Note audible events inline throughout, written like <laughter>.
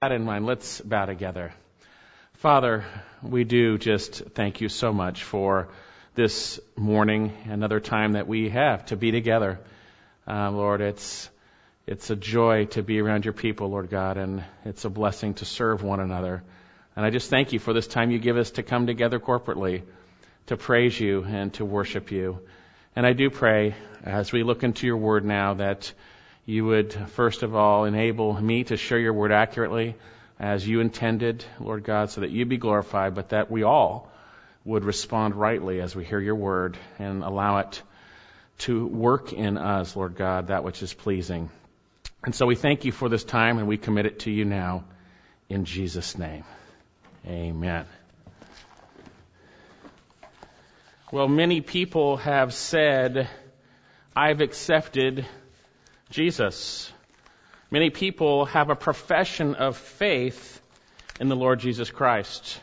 that in mind, let's bow together. Father, we do just thank you so much for this morning, another time that we have to be together. Uh, Lord, it's it's a joy to be around your people, Lord God, and it's a blessing to serve one another. And I just thank you for this time you give us to come together corporately to praise you and to worship you. And I do pray as we look into your word now that you would, first of all, enable me to share your word accurately as you intended, Lord God, so that you be glorified, but that we all would respond rightly as we hear your word and allow it to work in us, Lord God, that which is pleasing. And so we thank you for this time and we commit it to you now in Jesus' name. Amen. Well, many people have said, I've accepted Jesus. Many people have a profession of faith in the Lord Jesus Christ.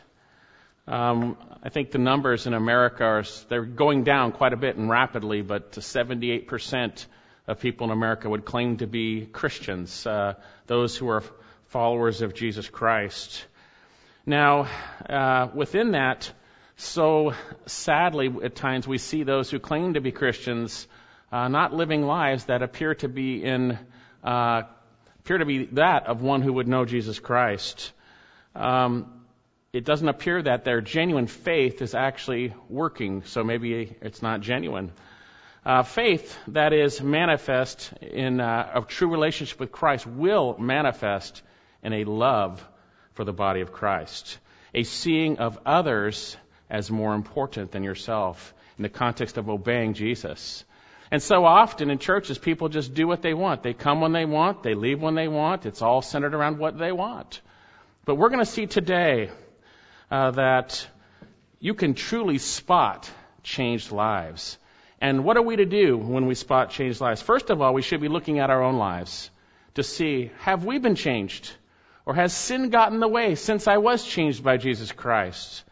Um, I think the numbers in America are they're going down quite a bit and rapidly, but 78% of people in America would claim to be Christians, uh, those who are followers of Jesus Christ. Now, uh, within that, so sadly, at times we see those who claim to be Christians uh, not living lives that appear to be in uh, appear to be that of one who would know Jesus Christ. Um, it doesn't appear that their genuine faith is actually working, so maybe it's not genuine. Uh, faith that is manifest in uh, a true relationship with Christ will manifest in a love for the body of Christ, a seeing of others as more important than yourself in the context of obeying Jesus. And so often in churches, people just do what they want. They come when they want, they leave when they want. It's all centered around what they want. But we're going to see today uh, that you can truly spot changed lives. And what are we to do when we spot changed lives? First of all, we should be looking at our own lives to see have we been changed? Or has sin gotten in the way since I was changed by Jesus Christ?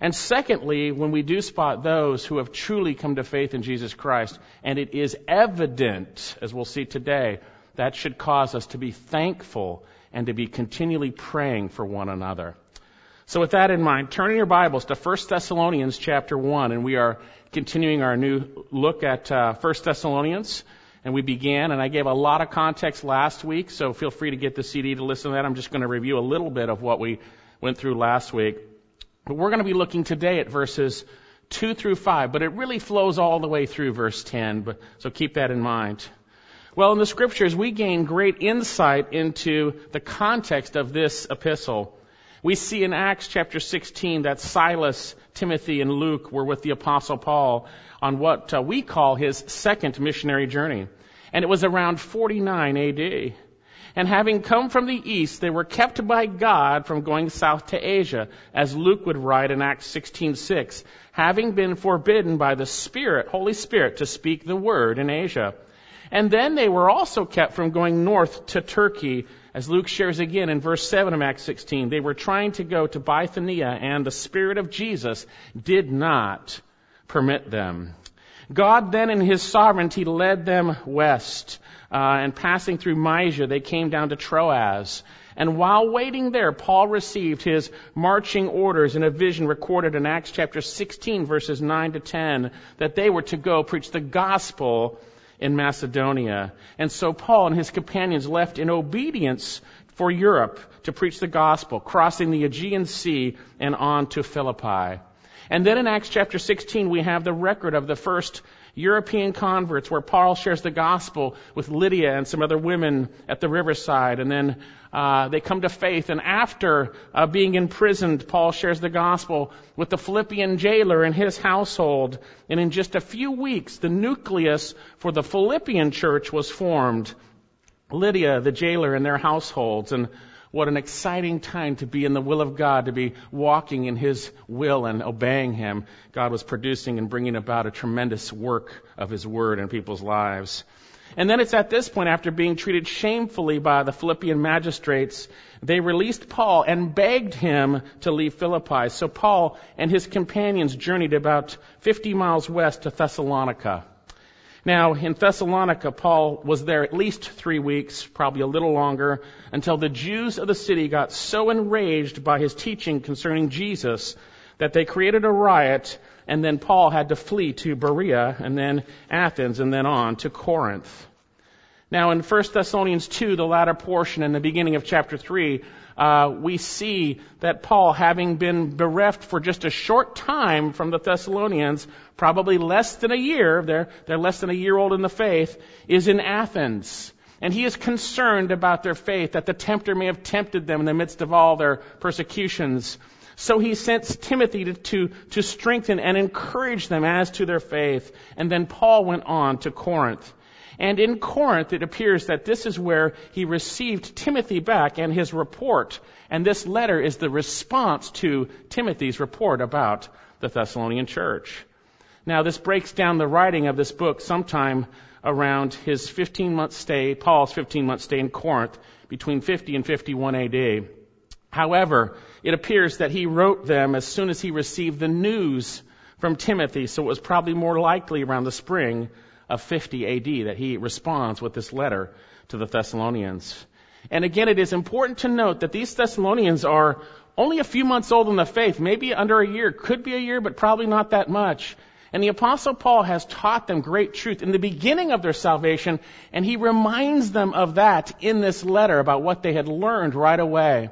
And secondly, when we do spot those who have truly come to faith in Jesus Christ, and it is evident, as we'll see today, that should cause us to be thankful and to be continually praying for one another. So with that in mind, turn in your Bibles to 1 Thessalonians chapter 1, and we are continuing our new look at uh, 1 Thessalonians. And we began, and I gave a lot of context last week, so feel free to get the CD to listen to that. I'm just going to review a little bit of what we went through last week. But we're going to be looking today at verses 2 through 5, but it really flows all the way through verse 10, but, so keep that in mind. Well, in the scriptures, we gain great insight into the context of this epistle. We see in Acts chapter 16 that Silas, Timothy, and Luke were with the apostle Paul on what uh, we call his second missionary journey. And it was around 49 AD. And having come from the east, they were kept by God from going south to Asia, as Luke would write in Acts 16:6, having been forbidden by the Spirit, Holy Spirit, to speak the word in Asia. And then they were also kept from going north to Turkey, as Luke shares again in verse 7 of Acts 16. They were trying to go to Bithynia, and the Spirit of Jesus did not permit them. God then in His sovereignty led them west uh, and passing through Mysia, they came down to Troas. And while waiting there, Paul received his marching orders in a vision recorded in Acts chapter 16 verses 9 to 10 that they were to go preach the gospel in Macedonia. And so Paul and his companions left in obedience for Europe to preach the gospel, crossing the Aegean Sea and on to Philippi. And then in Acts chapter 16, we have the record of the first European converts where Paul shares the gospel with Lydia and some other women at the riverside. And then uh, they come to faith. And after uh, being imprisoned, Paul shares the gospel with the Philippian jailer and his household. And in just a few weeks, the nucleus for the Philippian church was formed. Lydia, the jailer, and their households. And what an exciting time to be in the will of God, to be walking in His will and obeying Him. God was producing and bringing about a tremendous work of His Word in people's lives. And then it's at this point, after being treated shamefully by the Philippian magistrates, they released Paul and begged him to leave Philippi. So Paul and his companions journeyed about 50 miles west to Thessalonica. Now, in Thessalonica, Paul was there at least three weeks, probably a little longer, until the Jews of the city got so enraged by his teaching concerning Jesus that they created a riot, and then Paul had to flee to Berea, and then Athens, and then on to Corinth. Now, in 1 Thessalonians 2, the latter portion in the beginning of chapter 3, uh, we see that Paul, having been bereft for just a short time from the Thessalonians, probably less than a year, they're, they're less than a year old in the faith, is in Athens. And he is concerned about their faith, that the tempter may have tempted them in the midst of all their persecutions. So he sends Timothy to, to, to strengthen and encourage them as to their faith. And then Paul went on to Corinth. And in Corinth, it appears that this is where he received Timothy back and his report. And this letter is the response to Timothy's report about the Thessalonian church. Now, this breaks down the writing of this book sometime around his 15 month stay, Paul's 15 month stay in Corinth between 50 and 51 AD. However, it appears that he wrote them as soon as he received the news from Timothy, so it was probably more likely around the spring of 50 AD that he responds with this letter to the Thessalonians. And again, it is important to note that these Thessalonians are only a few months old in the faith, maybe under a year, could be a year, but probably not that much. And the apostle Paul has taught them great truth in the beginning of their salvation, and he reminds them of that in this letter about what they had learned right away.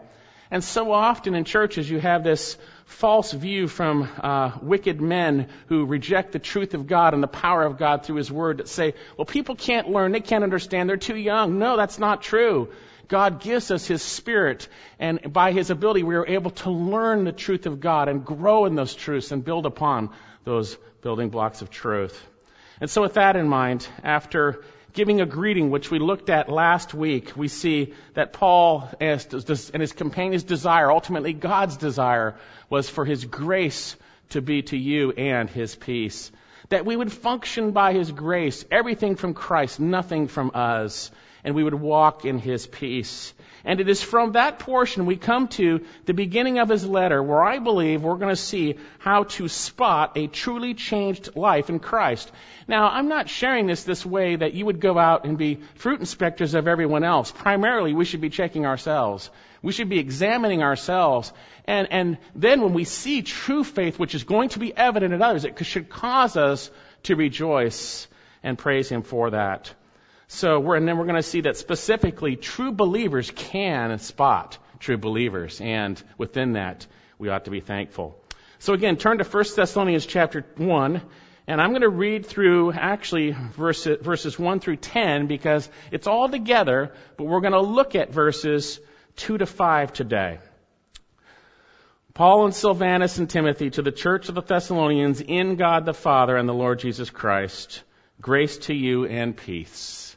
And so often in churches you have this false view from uh, wicked men who reject the truth of God and the power of God through His Word that say, well, people can't learn, they can't understand, they're too young. No, that's not true. God gives us His Spirit, and by His ability, we are able to learn the truth of God and grow in those truths and build upon those building blocks of truth. And so, with that in mind, after giving a greeting, which we looked at last week, we see that Paul and his companions' desire, ultimately God's desire, was for his grace to be to you and his peace. That we would function by his grace, everything from Christ, nothing from us, and we would walk in his peace. And it is from that portion we come to the beginning of his letter where I believe we're going to see how to spot a truly changed life in Christ. Now, I'm not sharing this this way that you would go out and be fruit inspectors of everyone else. Primarily, we should be checking ourselves. We should be examining ourselves. And, and then when we see true faith, which is going to be evident in others, it should cause us to rejoice and praise Him for that. So and then we're going to see that specifically true believers can spot true believers. And within that, we ought to be thankful. So again, turn to 1 Thessalonians chapter 1. And I'm going to read through actually verses, verses 1 through 10 because it's all together, but we're going to look at verses 2 to 5 today. Paul and Silvanus and Timothy to the church of the Thessalonians in God the Father and the Lord Jesus Christ. Grace to you and peace.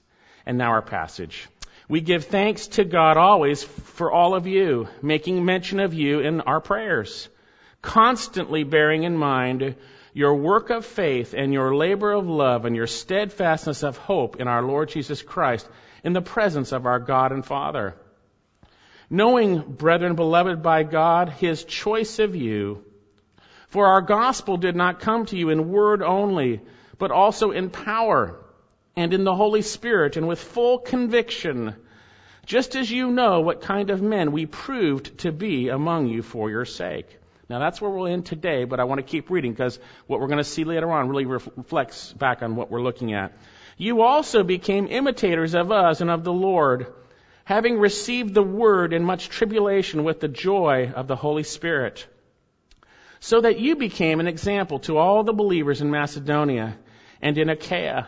And now our passage. We give thanks to God always for all of you, making mention of you in our prayers, constantly bearing in mind your work of faith and your labor of love and your steadfastness of hope in our Lord Jesus Christ in the presence of our God and Father. Knowing, brethren beloved by God, his choice of you, for our gospel did not come to you in word only, but also in power and in the Holy Spirit and with full conviction, just as you know what kind of men we proved to be among you for your sake. Now that's where we'll end today, but I want to keep reading because what we're going to see later on really reflects back on what we're looking at. You also became imitators of us and of the Lord, having received the word in much tribulation with the joy of the Holy Spirit, so that you became an example to all the believers in Macedonia and in Achaia.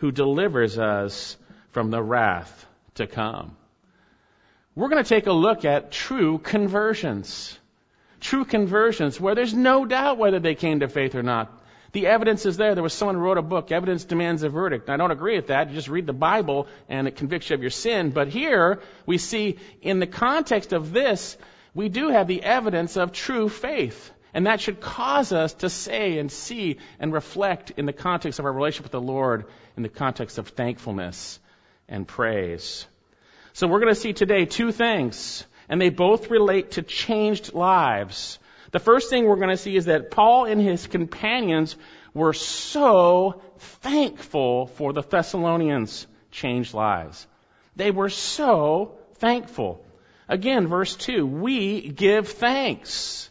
who delivers us from the wrath to come. We're going to take a look at true conversions. True conversions where there's no doubt whether they came to faith or not. The evidence is there. There was someone who wrote a book, Evidence Demands a Verdict. I don't agree with that. You just read the Bible and it convicts you of your sin. But here we see in the context of this, we do have the evidence of true faith. And that should cause us to say and see and reflect in the context of our relationship with the Lord, in the context of thankfulness and praise. So we're going to see today two things, and they both relate to changed lives. The first thing we're going to see is that Paul and his companions were so thankful for the Thessalonians' changed lives. They were so thankful. Again, verse 2, we give thanks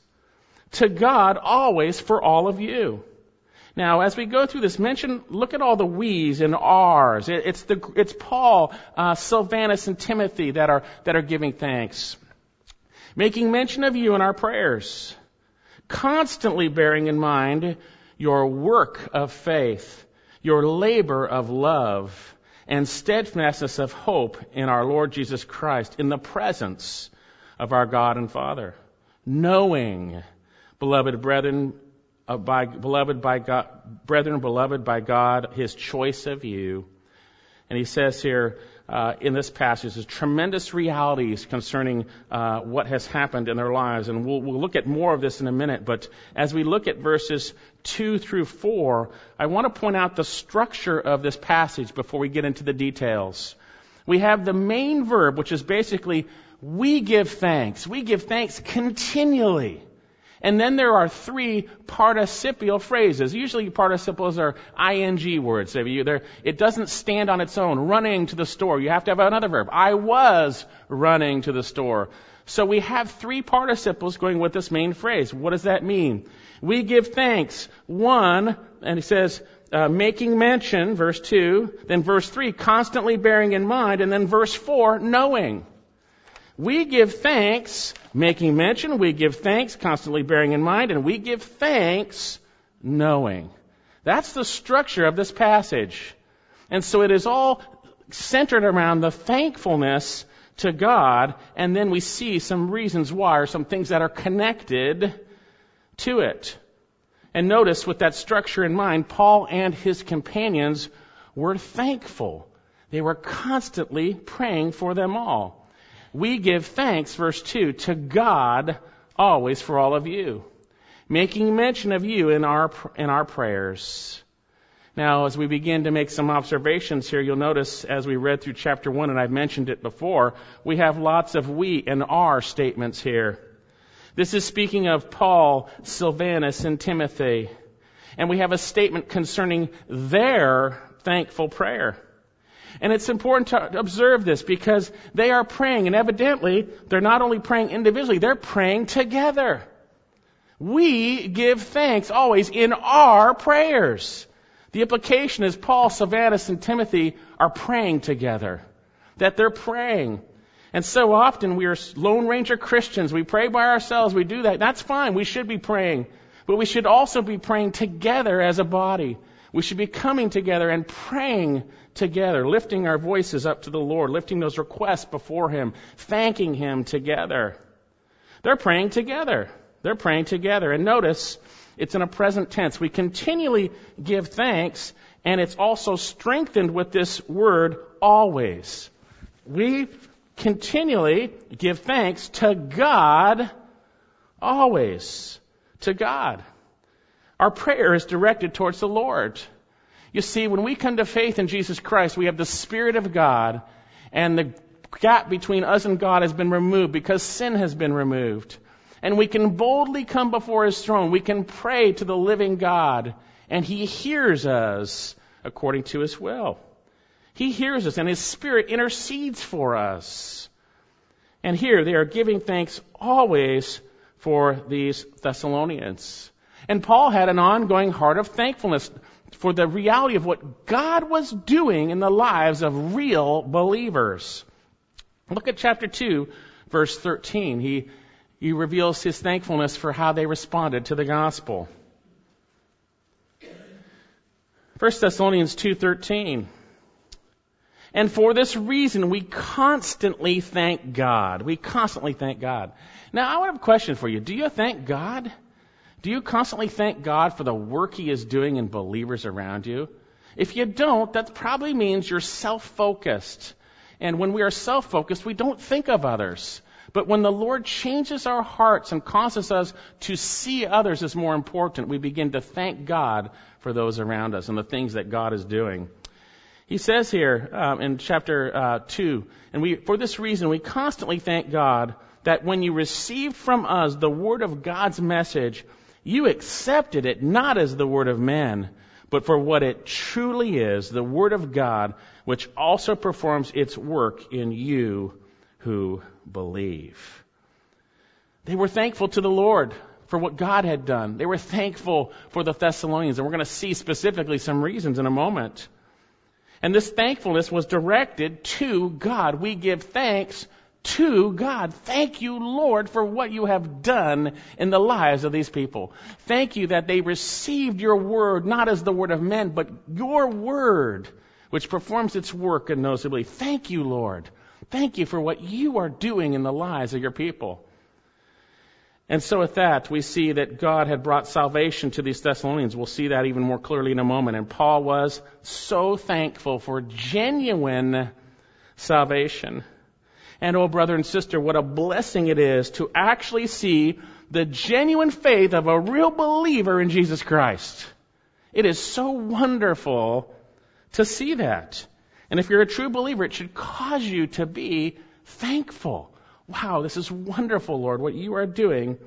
to God always for all of you. Now, as we go through this, mention, look at all the we's and r's. it's the, it's Paul, uh, Silvanus, and Timothy that are, that are giving thanks. Making mention of you in our prayers constantly bearing in mind your work of faith, your labor of love, and steadfastness of hope in our Lord Jesus Christ in the presence of our God and Father. Knowing, beloved brethren, uh, by, beloved by God, brethren, beloved by God, His choice of you. And he says here, uh, in this passage is tremendous realities concerning uh, what has happened in their lives. And we'll, we'll look at more of this in a minute. But as we look at verses 2 through 4, I want to point out the structure of this passage before we get into the details. We have the main verb, which is basically, we give thanks. We give thanks continually. And then there are three participial phrases. Usually participles are ing words. It doesn't stand on its own. Running to the store. You have to have another verb. I was running to the store. So we have three participles going with this main phrase. What does that mean? We give thanks. One, and he says, uh, making mention, verse 2, then verse 3, constantly bearing in mind, and then verse 4, knowing. We give thanks, making mention, we give thanks, constantly bearing in mind, and we give thanks knowing. That's the structure of this passage. And so it is all centered around the thankfulness to God, and then we see some reasons why, or some things that are connected to it. And notice with that structure in mind, Paul and his companions were thankful. They were constantly praying for them all we give thanks, verse 2, to God always for all of you, making mention of you in our, in our prayers. Now, as we begin to make some observations here, you'll notice as we read through chapter 1, and I've mentioned it before, we have lots of we and our statements here. This is speaking of Paul, Silvanus, and Timothy. And we have a statement concerning their thankful prayer. And it's important to observe this because they are praying, and evidently, they're not only praying individually, they're praying together. We give thanks always in our prayers. The implication is Paul, Silvanus, and Timothy are praying together. That they're praying. And so often we are Lone Ranger Christians. We pray by ourselves. We do that. That's fine. We should be praying. But we should also be praying together as a body. We should be coming together and praying together, lifting our voices up to the Lord, lifting those requests before Him, thanking Him together. They're praying together. They're praying together. And notice, it's in a present tense. We continually give thanks, and it's also strengthened with this word always. We continually give thanks to God always. To God. Our prayer is directed towards the Lord. You see, when we come to faith in Jesus Christ, we have the Spirit of God, and the gap between us and God has been removed because sin has been removed. And we can boldly come before His throne. We can pray to the living God, and He hears us according to His will. He hears us, and His Spirit intercedes for us. And here they are giving thanks always for these Thessalonians. And Paul had an ongoing heart of thankfulness for the reality of what God was doing in the lives of real believers. Look at chapter 2, verse 13. He, he reveals his thankfulness for how they responded to the gospel. 1 Thessalonians 2:13 And for this reason we constantly thank God. We constantly thank God. Now I have a question for you. Do you thank God? Do you constantly thank God for the work He is doing in believers around you? If you don't, that probably means you're self-focused. And when we are self-focused, we don't think of others. But when the Lord changes our hearts and causes us to see others as more important, we begin to thank God for those around us and the things that God is doing. He says here um, in chapter uh, 2, and we, for this reason, we constantly thank God that when you received from us the word of God's message, you accepted it not as the word of men, but for what it truly is, the word of God, which also performs its work in you who believe. They were thankful to the Lord for what God had done. They were thankful for the Thessalonians, and we're going to see specifically some reasons in a moment. And this thankfulness was directed to God. We give thanks to God. Thank you, Lord, for what you have done in the lives of these people. Thank you that they received your word not as the word of men, but your word, which performs its work in those. Thank you, Lord. Thank you for what you are doing in the lives of your people. And so with that, we see that God had brought salvation to these Thessalonians. We'll see that even more clearly in a moment. And Paul was so thankful for genuine salvation. And oh, brother and sister, what a blessing it is to actually see the genuine faith of a real believer in Jesus Christ. It is so wonderful to see that. And if you're a true believer, it should cause you to be thankful. Wow, this is wonderful, Lord, what you are doing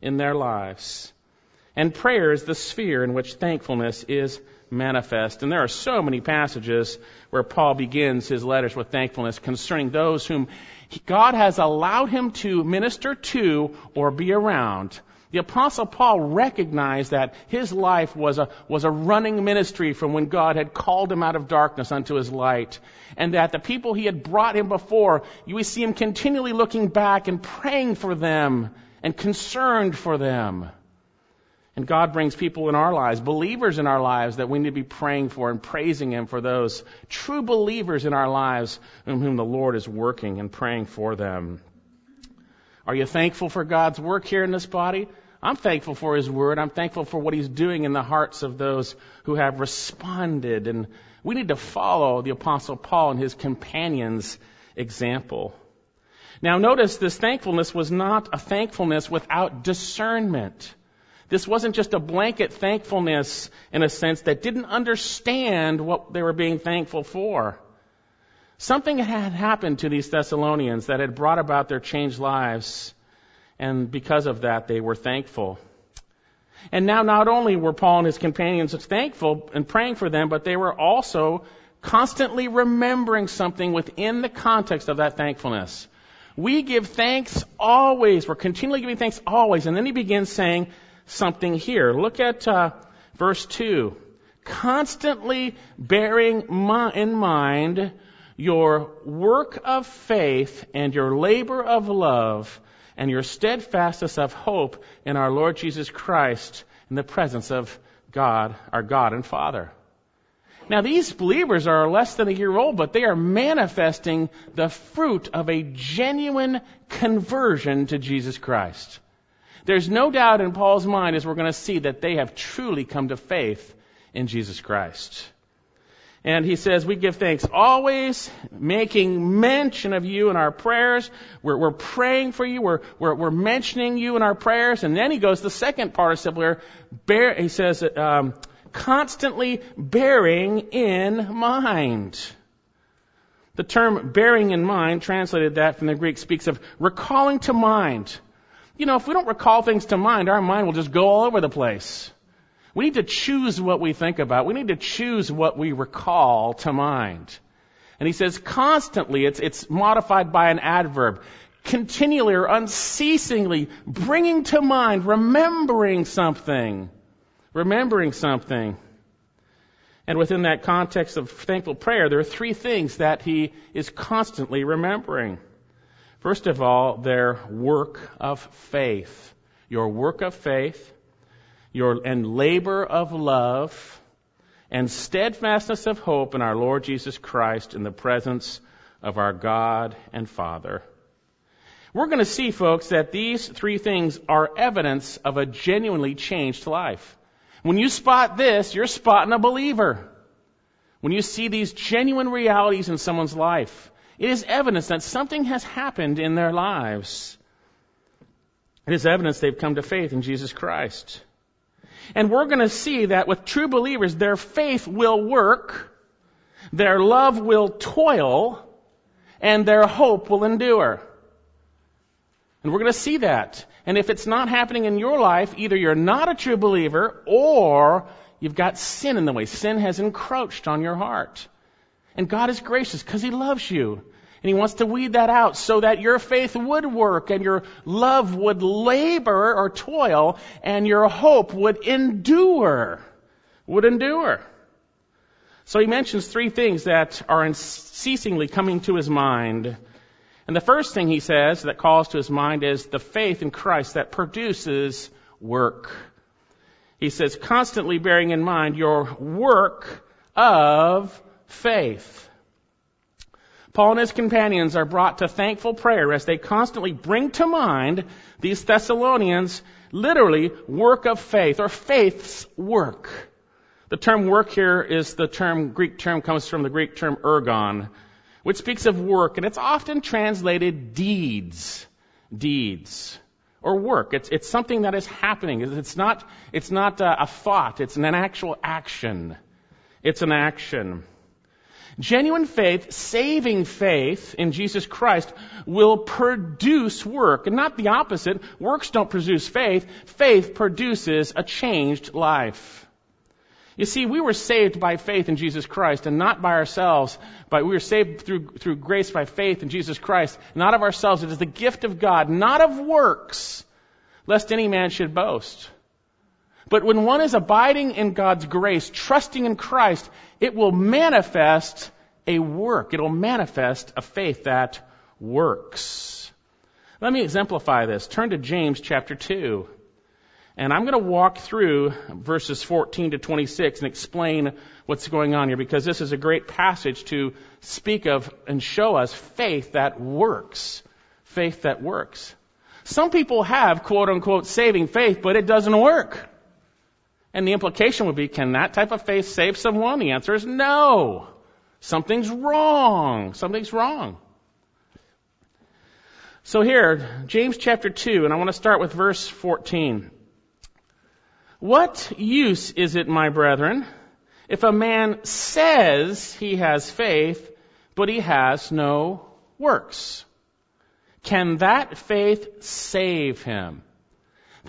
in their lives. And prayer is the sphere in which thankfulness is manifest. And there are so many passages where Paul begins his letters with thankfulness concerning those whom God has allowed him to minister to or be around. The apostle Paul recognized that his life was a, was a running ministry from when God had called him out of darkness unto his light. And that the people he had brought him before, you see him continually looking back and praying for them and concerned for them. And God brings people in our lives, believers in our lives that we need to be praying for and praising Him for those true believers in our lives in whom the Lord is working and praying for them. Are you thankful for God's work here in this body? I'm thankful for His Word. I'm thankful for what He's doing in the hearts of those who have responded. And we need to follow the Apostle Paul and his companions' example. Now notice this thankfulness was not a thankfulness without discernment. This wasn't just a blanket thankfulness in a sense that didn't understand what they were being thankful for. Something had happened to these Thessalonians that had brought about their changed lives, and because of that, they were thankful. And now not only were Paul and his companions thankful and praying for them, but they were also constantly remembering something within the context of that thankfulness. We give thanks always. We're continually giving thanks always. And then he begins saying, something here. Look at uh, verse 2. Constantly bearing in mind your work of faith and your labor of love and your steadfastness of hope in our Lord Jesus Christ in the presence of God, our God and Father. Now these believers are less than a year old, but they are manifesting the fruit of a genuine conversion to Jesus Christ. There's no doubt in Paul's mind as we're going to see that they have truly come to faith in Jesus Christ. And he says, we give thanks always, making mention of you in our prayers. We're, we're praying for you. We're, we're, we're, mentioning you in our prayers. And then he goes, the second participle here, bear, he says, um, constantly bearing in mind. The term bearing in mind, translated that from the Greek, speaks of recalling to mind you know, if we don't recall things to mind, our mind will just go all over the place. We need to choose what we think about. We need to choose what we recall to mind. And he says constantly, it's, it's modified by an adverb. Continually or unceasingly bringing to mind, remembering something. Remembering something. And within that context of thankful prayer, there are three things that he is constantly remembering. First of all, their work of faith. Your work of faith, your, and labor of love, and steadfastness of hope in our Lord Jesus Christ in the presence of our God and Father. we're going to see, folks, that these three things are evidence of a genuinely changed life. When you spot this, you're spotting a believer. When you see these genuine realities in someone's life, it is evidence that something has happened in their lives. It is evidence they've come to faith in Jesus Christ. And we're going to see that with true believers, their faith will work, their love will toil, and their hope will endure. And we're going to see that. And if it's not happening in your life, either you're not a true believer or you've got sin in the way. Sin has encroached on your heart. And God is gracious because He loves you. And He wants to weed that out so that your faith would work and your love would labor or toil and your hope would endure. Would endure. So he mentions three things that are unceasingly coming to his mind. And the first thing he says that calls to his mind is the faith in Christ that produces work. He says, constantly bearing in mind your work of faith. Paul and his companions are brought to thankful prayer as they constantly bring to mind these Thessalonians literally work of faith or faith's work. The term work here is the term, Greek term comes from the Greek term ergon, which speaks of work, and it's often translated deeds. Deeds. Or work. It's, it's something that is happening. It's not, it's not a, a thought. It's an actual action. It's an action. Genuine faith, saving faith in Jesus Christ will produce work, and not the opposite. Works don't produce faith. Faith produces a changed life. You see, we were saved by faith in Jesus Christ and not by ourselves, but we were saved through, through grace by faith in Jesus Christ, not of ourselves. It is the gift of God, not of works, lest any man should boast. But when one is abiding in God's grace, trusting in Christ, it will manifest a work. It will manifest a faith that works. Let me exemplify this. Turn to James chapter 2. And I'm going to walk through verses 14 to 26 and explain what's going on here because this is a great passage to speak of and show us faith that works. Faith that works. Some people have quote unquote saving faith, but it doesn't work. And the implication would be, can that type of faith save someone? The answer is no. Something's wrong. Something's wrong. So here, James chapter 2, and I want to start with verse 14. What use is it, my brethren, if a man says he has faith, but he has no works? Can that faith save him?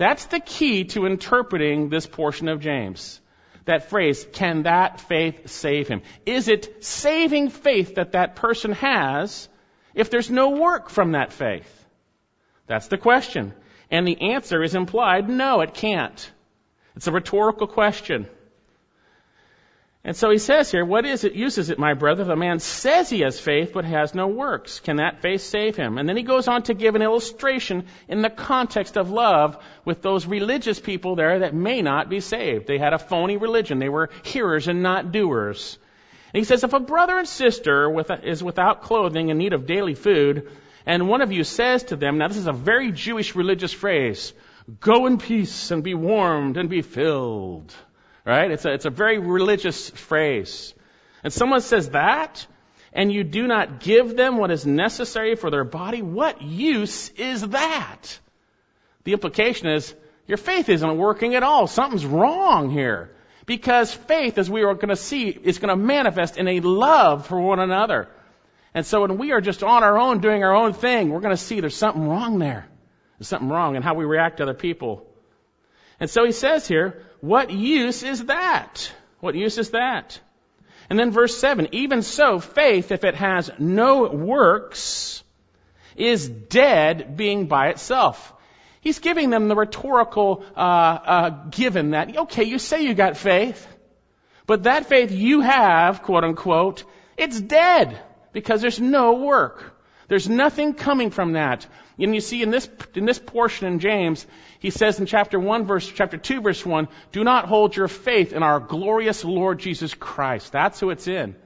That's the key to interpreting this portion of James. That phrase, can that faith save him? Is it saving faith that that person has if there's no work from that faith? That's the question. And the answer is implied, no, it can't. It's a rhetorical question. And so he says here, what is it, uses it, my brother? The man says he has faith, but has no works. Can that faith save him? And then he goes on to give an illustration in the context of love with those religious people there that may not be saved. They had a phony religion. They were hearers and not doers. And he says, if a brother and sister is without clothing in need of daily food, and one of you says to them, now this is a very Jewish religious phrase, Go in peace and be warmed and be filled. Right? It's a, it's a very religious phrase. And someone says that, and you do not give them what is necessary for their body, what use is that? The implication is, your faith isn't working at all. Something's wrong here. Because faith, as we are going to see, is going to manifest in a love for one another. And so when we are just on our own doing our own thing, we're going to see there's something wrong there. There's something wrong in how we react to other people. And so he says here, what use is that? What use is that? And then verse 7, even so, faith, if it has no works, is dead being by itself. He's giving them the rhetorical uh, uh, given that, okay, you say you got faith, but that faith you have, quote unquote, it's dead because there's no work. There's nothing coming from that. And you see in this, in this portion in James, he says in chapter 1 verse, chapter 2 verse 1, do not hold your faith in our glorious Lord Jesus Christ. That's who it's in.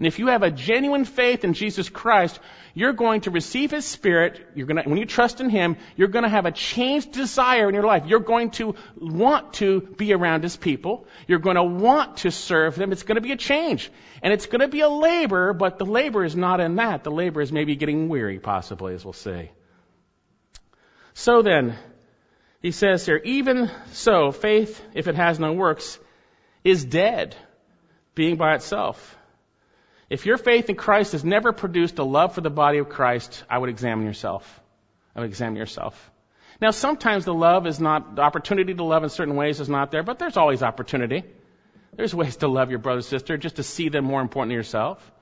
And if you have a genuine faith in Jesus Christ, you're going to receive His Spirit. You're going to, when you trust in Him, you're going to have a changed desire in your life. You're going to want to be around His people. You're going to want to serve them. It's going to be a change. And it's going to be a labor, but the labor is not in that. The labor is maybe getting weary, possibly, as we'll see. So then, he says here, even so, faith, if it has no works, is dead, being by itself. If your faith in Christ has never produced a love for the body of Christ, I would examine yourself. I would examine yourself. Now, sometimes the love is not, the opportunity to love in certain ways is not there, but there's always opportunity. There's ways to love your brother, sister, just to see them more important than yourself.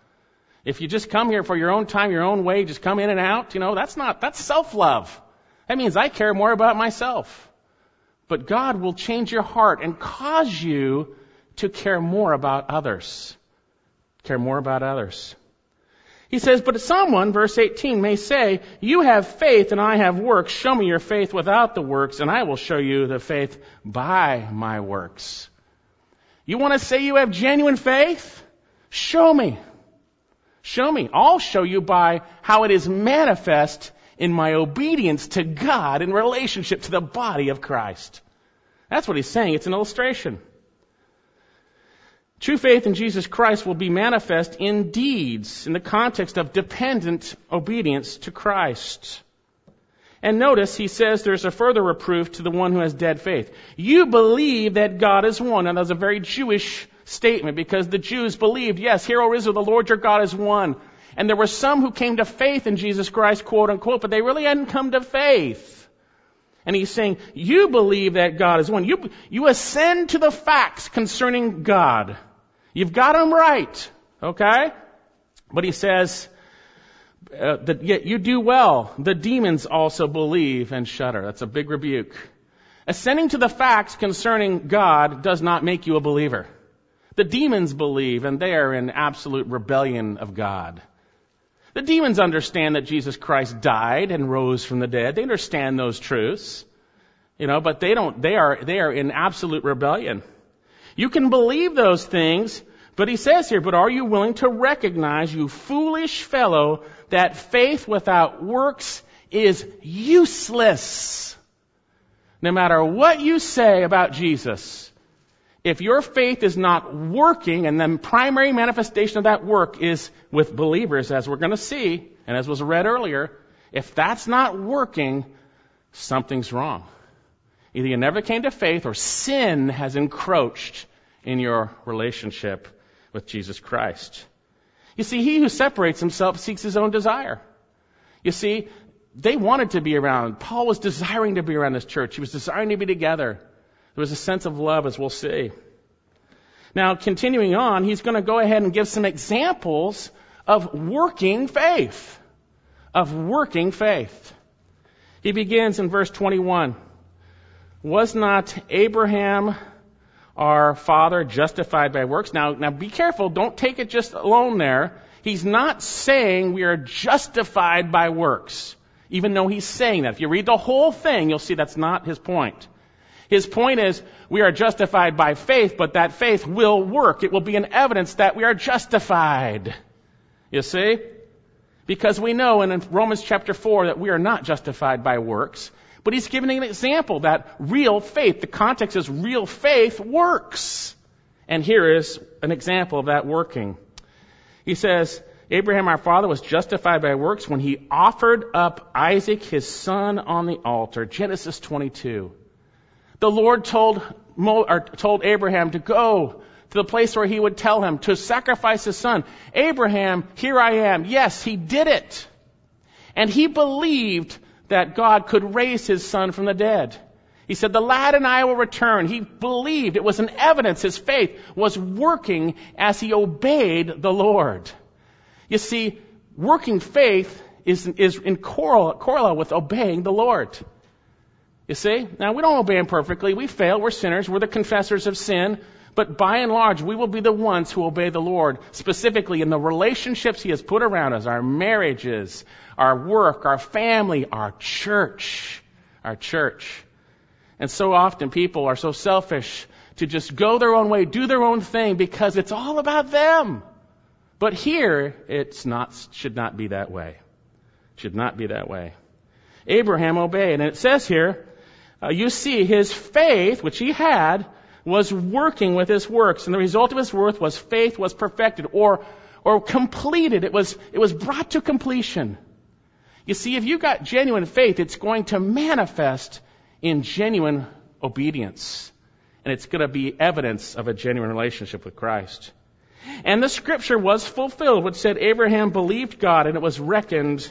If you just come here for your own time, your own way, just come in and out, you know, that's not, that's self-love. That means I care more about myself. But God will change your heart and cause you to care more about others care more about others. He says, but someone, verse 18, may say, you have faith and I have works. Show me your faith without the works and I will show you the faith by my works. You want to say you have genuine faith? Show me. Show me. I'll show you by how it is manifest in my obedience to God in relationship to the body of Christ. That's what he's saying. It's an illustration. True faith in Jesus Christ will be manifest in deeds in the context of dependent obedience to Christ. And notice he says there's a further reproof to the one who has dead faith. You believe that God is one. And that's a very Jewish statement because the Jews believed, yes, hear, O Israel, the Lord your God is one. And there were some who came to faith in Jesus Christ, quote unquote, but they really hadn't come to faith. And he's saying, you believe that God is one. You, you ascend to the facts concerning God. You've got them right. Okay? But he says, uh, that yet you do well. The demons also believe and shudder. That's a big rebuke. Ascending to the facts concerning God does not make you a believer. The demons believe and they are in absolute rebellion of God. The demons understand that Jesus Christ died and rose from the dead. They understand those truths. You know, but they don't, they are, they are in absolute rebellion. You can believe those things, but he says here, but are you willing to recognize, you foolish fellow, that faith without works is useless? No matter what you say about Jesus, if your faith is not working, and the primary manifestation of that work is with believers, as we're going to see, and as was read earlier, if that's not working, something's wrong. Either you never came to faith or sin has encroached in your relationship with Jesus Christ. You see, he who separates himself seeks his own desire. You see, they wanted to be around. Paul was desiring to be around this church. He was desiring to be together. There was a sense of love, as we'll see. Now, continuing on, he's going to go ahead and give some examples of working faith. Of working faith. He begins in verse 21. Was not Abraham our father justified by works? Now, now be careful. Don't take it just alone there. He's not saying we are justified by works, even though he's saying that. If you read the whole thing, you'll see that's not his point. His point is we are justified by faith, but that faith will work. It will be an evidence that we are justified. You see? Because we know in Romans chapter 4 that we are not justified by works. But he's giving an example that real faith, the context is real faith works. And here is an example of that working. He says, Abraham our father was justified by works when he offered up Isaac his son on the altar. Genesis 22. The Lord told, Mo, told Abraham to go to the place where he would tell him to sacrifice his son. Abraham, here I am. Yes, he did it. And he believed that God could raise his son from the dead. He said, the lad and I will return. He believed. It was an evidence. His faith was working as he obeyed the Lord. You see, working faith is, is in correlate with obeying the Lord. You see? Now, we don't obey him perfectly. We fail. We're sinners. We're the confessors of sin. But by and large, we will be the ones who obey the Lord, specifically in the relationships He has put around us, our marriages, our work, our family, our church, our church. And so often people are so selfish to just go their own way, do their own thing because it's all about them. But here, it's not, should not be that way. Should not be that way. Abraham obeyed. And it says here, uh, you see his faith, which he had, was working with his works. And the result of his work was faith was perfected or, or completed. It was, it was brought to completion. You see, if you got genuine faith, it's going to manifest in genuine obedience. And it's going to be evidence of a genuine relationship with Christ. And the scripture was fulfilled, which said Abraham believed God and it was reckoned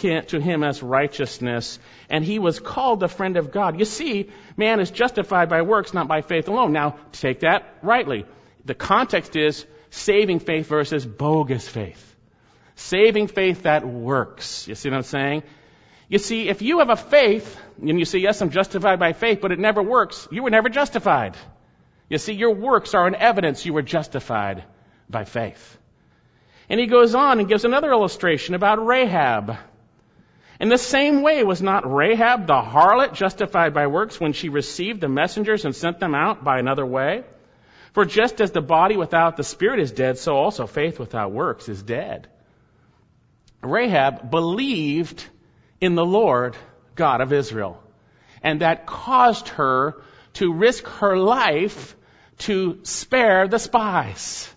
to him as righteousness, and he was called the friend of God. You see, man is justified by works, not by faith alone. Now, take that rightly. The context is saving faith versus bogus faith. Saving faith that works. You see what I'm saying? You see, if you have a faith, and you say, yes, I'm justified by faith, but it never works, you were never justified. You see, your works are an evidence you were justified by faith. And he goes on and gives another illustration about Rahab. In the same way, was not Rahab the harlot justified by works when she received the messengers and sent them out by another way? For just as the body without the spirit is dead, so also faith without works is dead. Rahab believed in the Lord God of Israel. And that caused her to risk her life to spare the spies,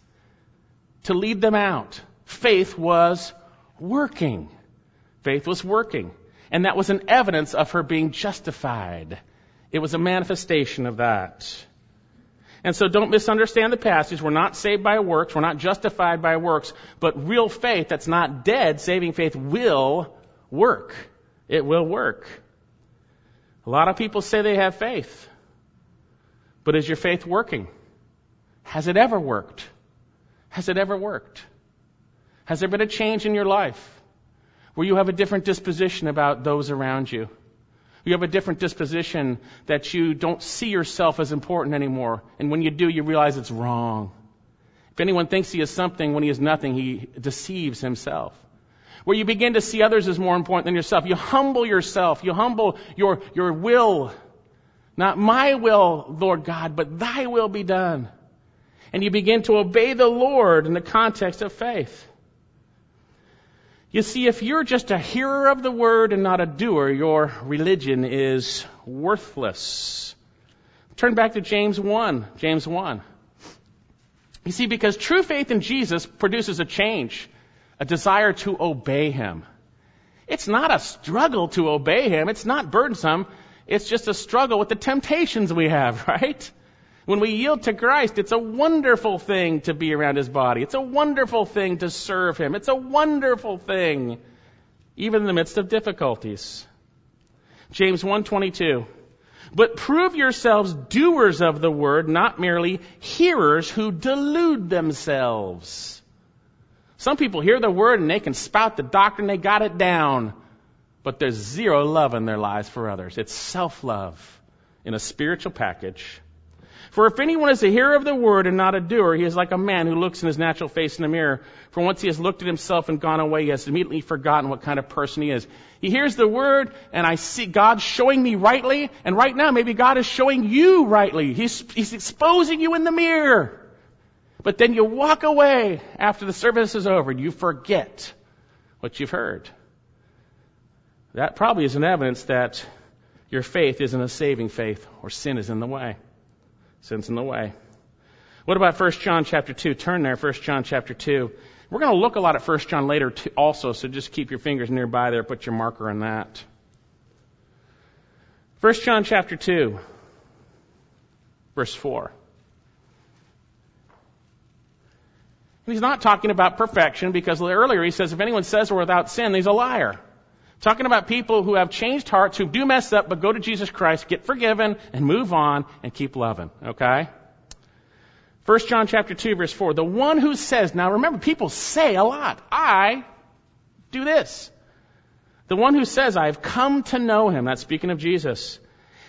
to lead them out. Faith was working. Faith was working. And that was an evidence of her being justified. It was a manifestation of that. And so don't misunderstand the passage. We're not saved by works. We're not justified by works. But real faith that's not dead, saving faith will work. It will work. A lot of people say they have faith. But is your faith working? Has it ever worked? Has it ever worked? Has there been a change in your life? Where you have a different disposition about those around you. You have a different disposition that you don't see yourself as important anymore. And when you do, you realize it's wrong. If anyone thinks he is something when he is nothing, he deceives himself. Where you begin to see others as more important than yourself. You humble yourself. You humble your, your will. Not my will, Lord God, but thy will be done. And you begin to obey the Lord in the context of faith. You see, if you're just a hearer of the word and not a doer, your religion is worthless. Turn back to James 1. James 1. You see, because true faith in Jesus produces a change, a desire to obey Him. It's not a struggle to obey Him. It's not burdensome. It's just a struggle with the temptations we have, <laughs> right? When we yield to Christ, it's a wonderful thing to be around His body. It's a wonderful thing to serve Him. It's a wonderful thing, even in the midst of difficulties. James 1:22. But prove yourselves doers of the word, not merely hearers who delude themselves. Some people hear the word and they can spout the doctrine, they got it down. But there's zero love in their lives for others. It's self-love in a spiritual package. For if anyone is a hearer of the word and not a doer, he is like a man who looks in his natural face in the mirror. For once he has looked at himself and gone away, he has immediately forgotten what kind of person he is. He hears the word, and I see God showing me rightly, and right now maybe God is showing you rightly. He's, he's exposing you in the mirror. But then you walk away after the service is over and you forget what you've heard. That probably is an evidence that your faith isn't a saving faith or sin is in the way. Sin's in the way. What about 1 John chapter 2? Turn there, 1 John chapter 2. We're going to look a lot at 1 John later too, also, so just keep your fingers nearby there, put your marker on that. 1 John chapter 2, verse 4. He's not talking about perfection because earlier he says if anyone says we're without sin, he's a liar. Talking about people who have changed hearts, who do mess up, but go to Jesus Christ, get forgiven, and move on and keep loving. Okay? 1 John chapter 2 verse 4. The one who says, now remember, people say a lot. I do this. The one who says, I have come to know him, that's speaking of Jesus,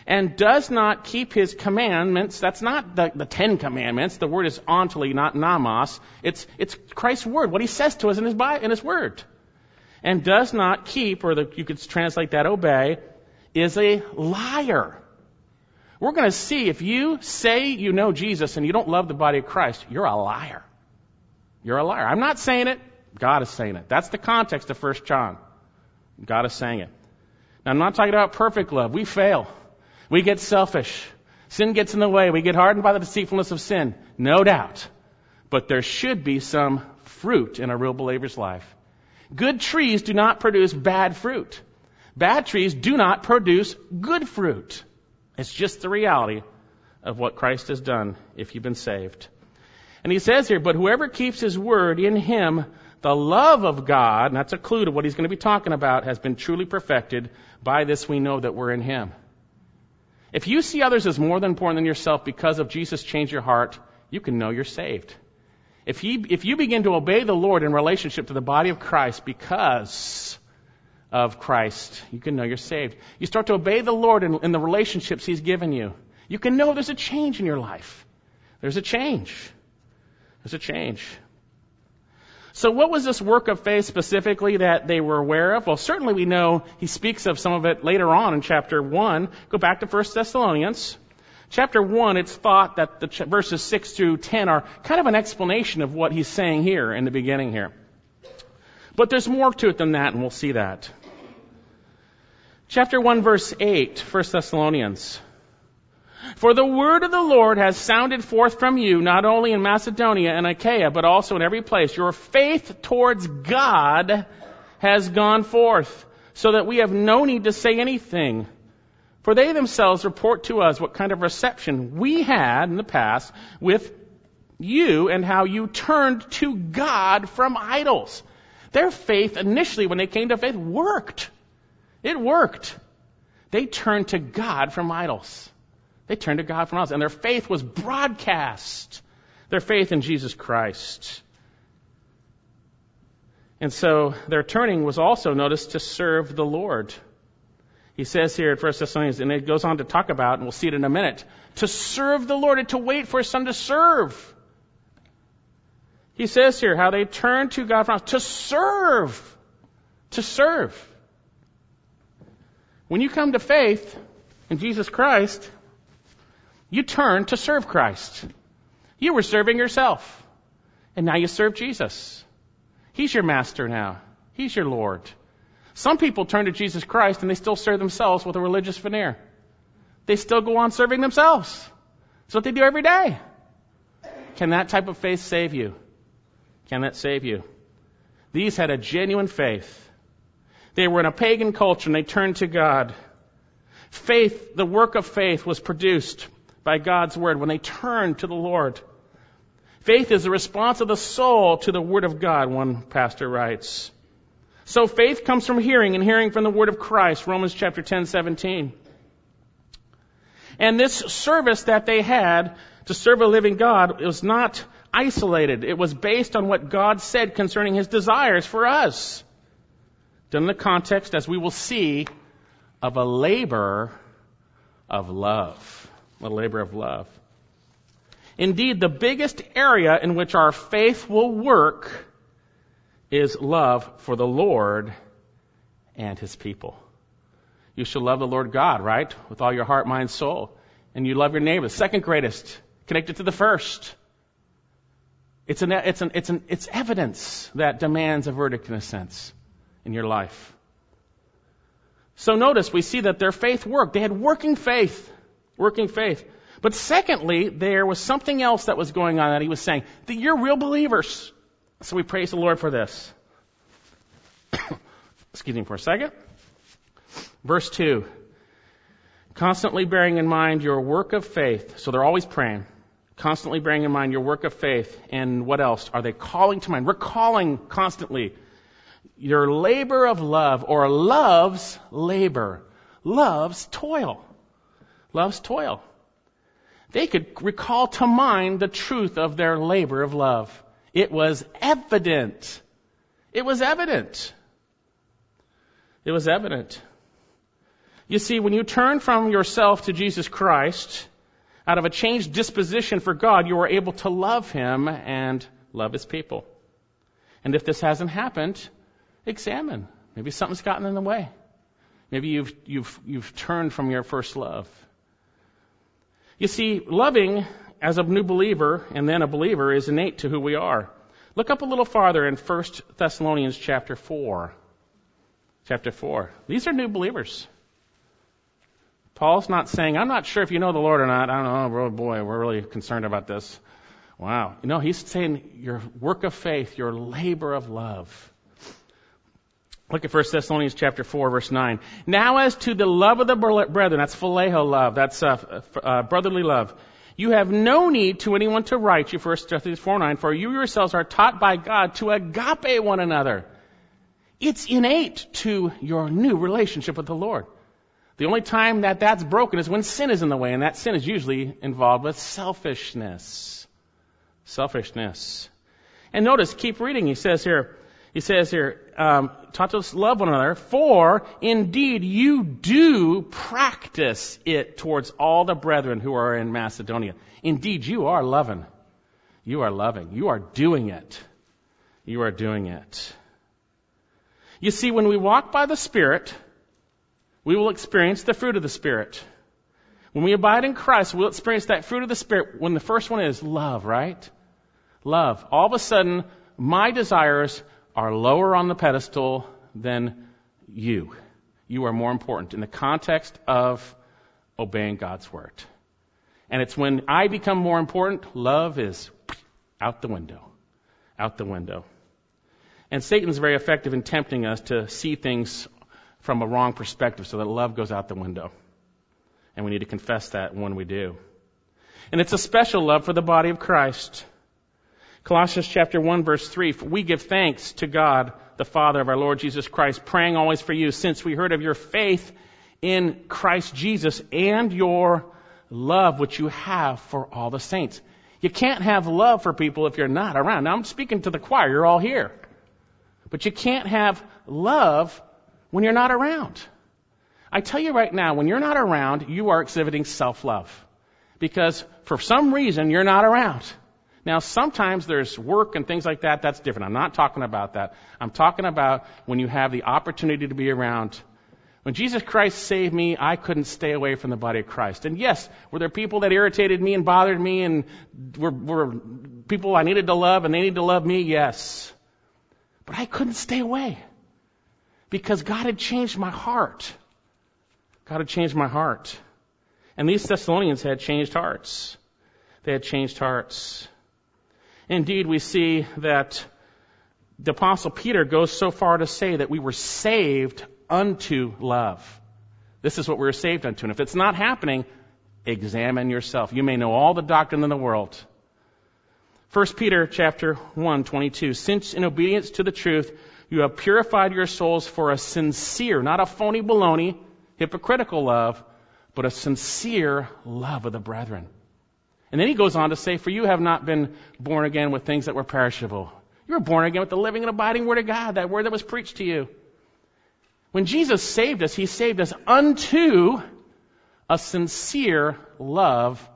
and does not keep his commandments, that's not the, the Ten Commandments. The word is ontoli, not nomos. It's, it's Christ's word, what he says to us in his, in his word and does not keep, or the, you could translate that obey, is a liar. We're going to see if you say you know Jesus and you don't love the body of Christ, you're a liar. You're a liar. I'm not saying it. God is saying it. That's the context of 1 John. God is saying it. Now, I'm not talking about perfect love. We fail. We get selfish. Sin gets in the way. We get hardened by the deceitfulness of sin. No doubt. But there should be some fruit in a real believer's life. Good trees do not produce bad fruit. Bad trees do not produce good fruit. It's just the reality of what Christ has done if you've been saved. And he says here, but whoever keeps his word in him, the love of God, and that's a clue to what he's going to be talking about, has been truly perfected. By this we know that we're in him. If you see others as more than important than yourself because of Jesus changed your heart, you can know you're saved. If, he, if you begin to obey the Lord in relationship to the body of Christ because of Christ, you can know you're saved. You start to obey the Lord in, in the relationships He's given you. You can know there's a change in your life. There's a change. There's a change. So what was this work of faith specifically that they were aware of? Well, certainly we know he speaks of some of it later on in chapter 1. Go back to 1 Thessalonians. Chapter 1, it's thought that the ch- verses 6 through 10 are kind of an explanation of what he's saying here in the beginning here. But there's more to it than that, and we'll see that. Chapter 1, verse 8, 1 Thessalonians. For the word of the Lord has sounded forth from you, not only in Macedonia and Achaia, but also in every place. Your faith towards God has gone forth, so that we have no need to say anything. For they themselves report to us what kind of reception we had in the past with you and how you turned to God from idols. Their faith initially, when they came to faith, worked. It worked. They turned to God from idols. They turned to God from idols. And their faith was broadcast. Their faith in Jesus Christ. And so their turning was also noticed to serve the Lord. He says here at 1 Thessalonians, and it goes on to talk about, and we'll see it in a minute, to serve the Lord and to wait for his son to serve. He says here how they turn to God from to serve. To serve. When you come to faith in Jesus Christ, you turn to serve Christ. You were serving yourself. And now you serve Jesus. He's your master now. He's your Lord. Some people turn to Jesus Christ and they still serve themselves with a religious veneer. They still go on serving themselves. That's what they do every day. Can that type of faith save you? Can that save you? These had a genuine faith. They were in a pagan culture and they turned to God. Faith, the work of faith was produced by God's word when they turned to the Lord. Faith is the response of the soul to the word of God, one pastor writes. So faith comes from hearing and hearing from the word of Christ, Romans chapter 10, 17. And this service that they had to serve a living God was not isolated. It was based on what God said concerning his desires for us. Done in the context, as we will see, of a labor of love. A labor of love. Indeed, the biggest area in which our faith will work is love for the Lord and his people. You should love the Lord God, right? With all your heart, mind, soul. And you love your neighbor. Second greatest, connected to the first. It's an, it's an, it's an, it's evidence that demands a verdict in a sense in your life. So notice we see that their faith worked. They had working faith. Working faith. But secondly, there was something else that was going on that he was saying, that you're real believers. So we praise the Lord for this. <coughs> Excuse me for a second. Verse 2. Constantly bearing in mind your work of faith. So they're always praying. Constantly bearing in mind your work of faith. And what else? Are they calling to mind? Recalling constantly your labor of love or love's labor. Love's toil. Love's toil. They could recall to mind the truth of their labor of love. It was evident. It was evident. It was evident. You see, when you turn from yourself to Jesus Christ, out of a changed disposition for God, you are able to love Him and love His people. And if this hasn't happened, examine. Maybe something's gotten in the way. Maybe you've, you've, you've turned from your first love. You see, loving as a new believer and then a believer is innate to who we are. Look up a little farther in 1 Thessalonians chapter 4. Chapter 4. These are new believers. Paul's not saying, I'm not sure if you know the Lord or not. I don't know. Oh boy, we're really concerned about this. Wow. You know, he's saying your work of faith, your labor of love. Look at 1 Thessalonians chapter 4 verse 9. Now as to the love of the brethren, that's phileo love, that's uh, uh, brotherly love. You have no need to anyone to write you, 1 Thessalonians 4 9, for you yourselves are taught by God to agape one another. It's innate to your new relationship with the Lord. The only time that that's broken is when sin is in the way, and that sin is usually involved with selfishness. Selfishness. And notice, keep reading. He says here, he says here, um, taught love one another, for indeed you do practice it towards all the brethren who are in Macedonia. Indeed, you are loving. You are loving. You are doing it. You are doing it. You see, when we walk by the Spirit, we will experience the fruit of the Spirit. When we abide in Christ, we'll experience that fruit of the Spirit when the first one is love, right? Love. All of a sudden, my desires are lower on the pedestal than you. You are more important in the context of obeying God's word. And it's when I become more important, love is out the window. Out the window. And Satan's very effective in tempting us to see things from a wrong perspective so that love goes out the window. And we need to confess that when we do. And it's a special love for the body of Christ. Colossians chapter 1 verse 3, we give thanks to God, the Father of our Lord Jesus Christ, praying always for you since we heard of your faith in Christ Jesus and your love which you have for all the saints. You can't have love for people if you're not around. Now I'm speaking to the choir, you're all here. But you can't have love when you're not around. I tell you right now, when you're not around, you are exhibiting self-love. Because for some reason, you're not around. Now, sometimes there's work and things like that. That's different. I'm not talking about that. I'm talking about when you have the opportunity to be around. When Jesus Christ saved me, I couldn't stay away from the body of Christ. And yes, were there people that irritated me and bothered me and were, were people I needed to love and they needed to love me? Yes. But I couldn't stay away. Because God had changed my heart. God had changed my heart. And these Thessalonians had changed hearts. They had changed hearts. Indeed, we see that the apostle Peter goes so far to say that we were saved unto love. This is what we were saved unto. And if it's not happening, examine yourself. You may know all the doctrine in the world. 1 Peter chapter 1, 22. Since in obedience to the truth, you have purified your souls for a sincere, not a phony baloney, hypocritical love, but a sincere love of the brethren. And then he goes on to say, For you have not been born again with things that were perishable. You were born again with the living and abiding Word of God, that Word that was preached to you. When Jesus saved us, He saved us unto a sincere love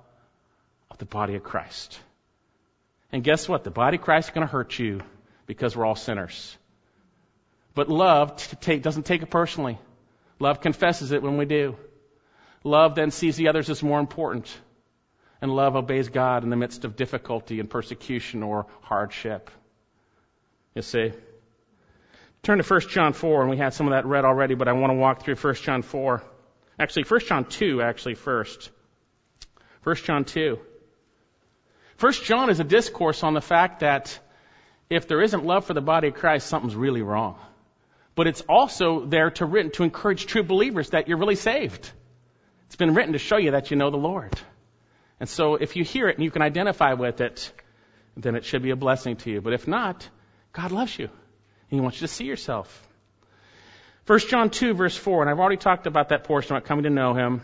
of the body of Christ. And guess what? The body of Christ is going to hurt you because we're all sinners. But love doesn't take it personally. Love confesses it when we do. Love then sees the others as more important and love obeys God in the midst of difficulty and persecution or hardship. You see? Turn to 1 John 4, and we had some of that read already, but I want to walk through 1 John 4. Actually, 1 John 2, actually, first. 1 John 2. 1 John is a discourse on the fact that if there isn't love for the body of Christ, something's really wrong. But it's also there to written to encourage true believers that you're really saved. It's been written to show you that you know the Lord. And so if you hear it and you can identify with it, then it should be a blessing to you. But if not, God loves you. And He wants you to see yourself. 1 John 2 verse 4, and I've already talked about that portion about coming to know Him.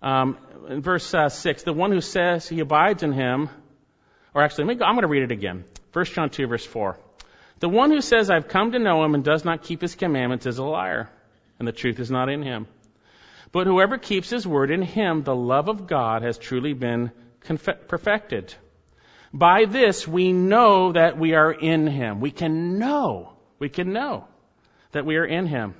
Um, in verse uh, 6, the one who says he abides in Him, or actually, I'm going to read it again. 1 John 2 verse 4. The one who says, I've come to know Him and does not keep His commandments is a liar, and the truth is not in Him. But whoever keeps his word in him, the love of God has truly been perfected. By this we know that we are in him. We can know. We can know that we are in him.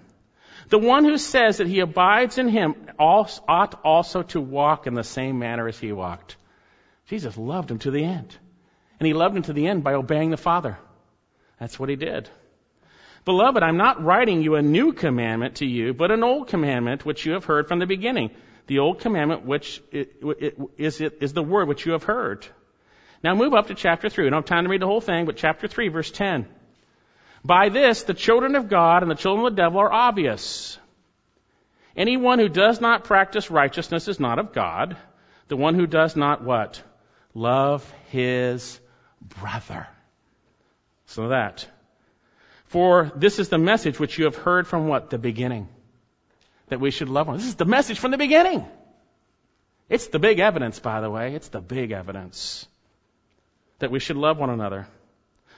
The one who says that he abides in him ought also to walk in the same manner as he walked. Jesus loved him to the end. And he loved him to the end by obeying the Father. That's what he did. Beloved, I'm not writing you a new commandment to you, but an old commandment which you have heard from the beginning. The old commandment which is, is the word which you have heard. Now move up to chapter 3. We don't have time to read the whole thing, but chapter 3, verse 10. By this, the children of God and the children of the devil are obvious. Anyone who does not practice righteousness is not of God. The one who does not what? Love his brother. So that. For this is the message which you have heard from what? The beginning. That we should love one. This is the message from the beginning. It's the big evidence, by the way. It's the big evidence that we should love one another.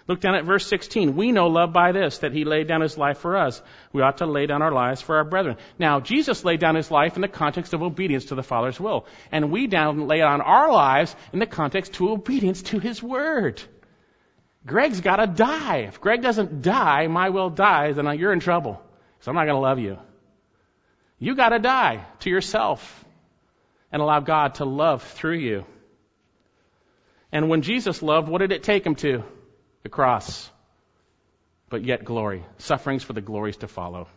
Look down at verse 16. We know love by this, that he laid down his life for us. We ought to lay down our lives for our brethren. Now, Jesus laid down his life in the context of obedience to the Father's will. And we down lay down our lives in the context to obedience to his word. Greg's gotta die. If Greg doesn't die, my will dies, then you're in trouble. So I'm not gonna love you. You gotta die to yourself and allow God to love through you. And when Jesus loved, what did it take him to? the cross, but yet glory, sufferings for the glories to follow.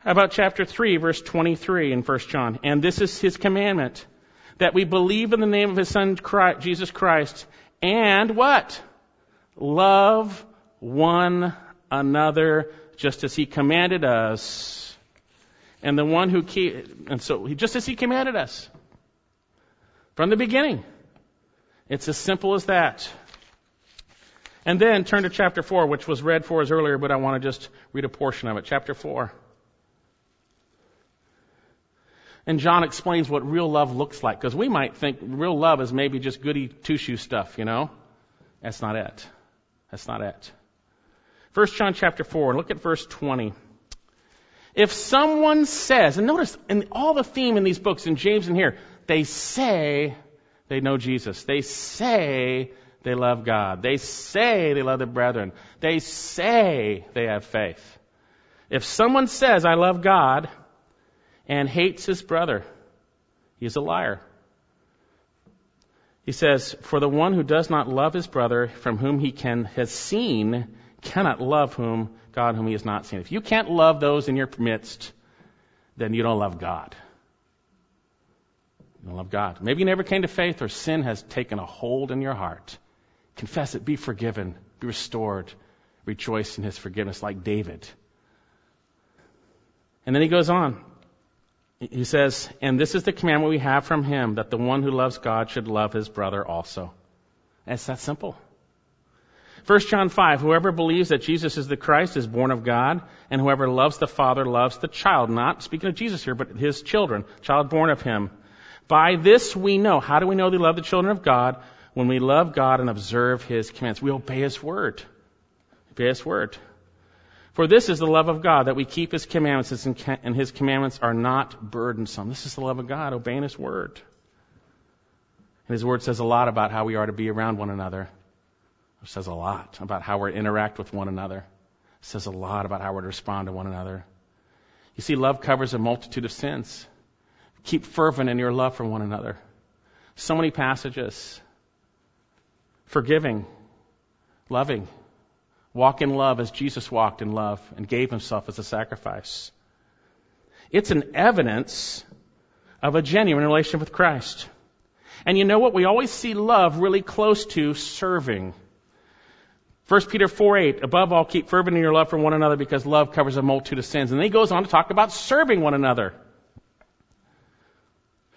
How about chapter 3, verse 23 in 1 John? And this is his commandment, that we believe in the name of his son, Christ, Jesus Christ, and what? Love one another just as he commanded us. And the one who keep, and so just as he commanded us from the beginning. It's as simple as that. And then turn to chapter 4, which was read for us earlier, but I want to just read a portion of it. Chapter 4. And John explains what real love looks like, because we might think real love is maybe just goody two shoe stuff, you know? That's not it. That's not it. 1 John chapter 4, look at verse 20. If someone says, and notice in all the theme in these books, in James and here, they say they know Jesus. They say they love God. They say they love their brethren. They say they have faith. If someone says, I love God, and hates his brother, he's a liar. He says, For the one who does not love his brother from whom he can, has seen cannot love whom God whom he has not seen. If you can't love those in your midst, then you don't love God. You don't love God. Maybe you never came to faith or sin has taken a hold in your heart. Confess it, be forgiven, be restored, rejoice in his forgiveness like David. And then he goes on. He says, And this is the commandment we have from him, that the one who loves God should love his brother also. And it's that simple. 1 John 5, whoever believes that Jesus is the Christ is born of God, and whoever loves the Father loves the child. Not speaking of Jesus here, but his children, child born of him. By this we know. How do we know they love the children of God? when we love God and observe His commands. We obey His word. Obey His word. For this is the love of God, that we keep His commandments, and His commandments are not burdensome. This is the love of God, obeying His word. And His word says a lot about how we are to be around one another. It says a lot about how we're interact with one another. It says a lot about how to respond to one another. You see, love covers a multitude of sins. Keep fervent in your love for one another. So many passages forgiving, loving. Walk in love as Jesus walked in love and gave himself as a sacrifice. It's an evidence of a genuine relationship with Christ. And you know what? We always see love really close to serving. 1 Peter 4 8, above all, keep fervent in your love for one another because love covers a multitude of sins. And then he goes on to talk about serving one another.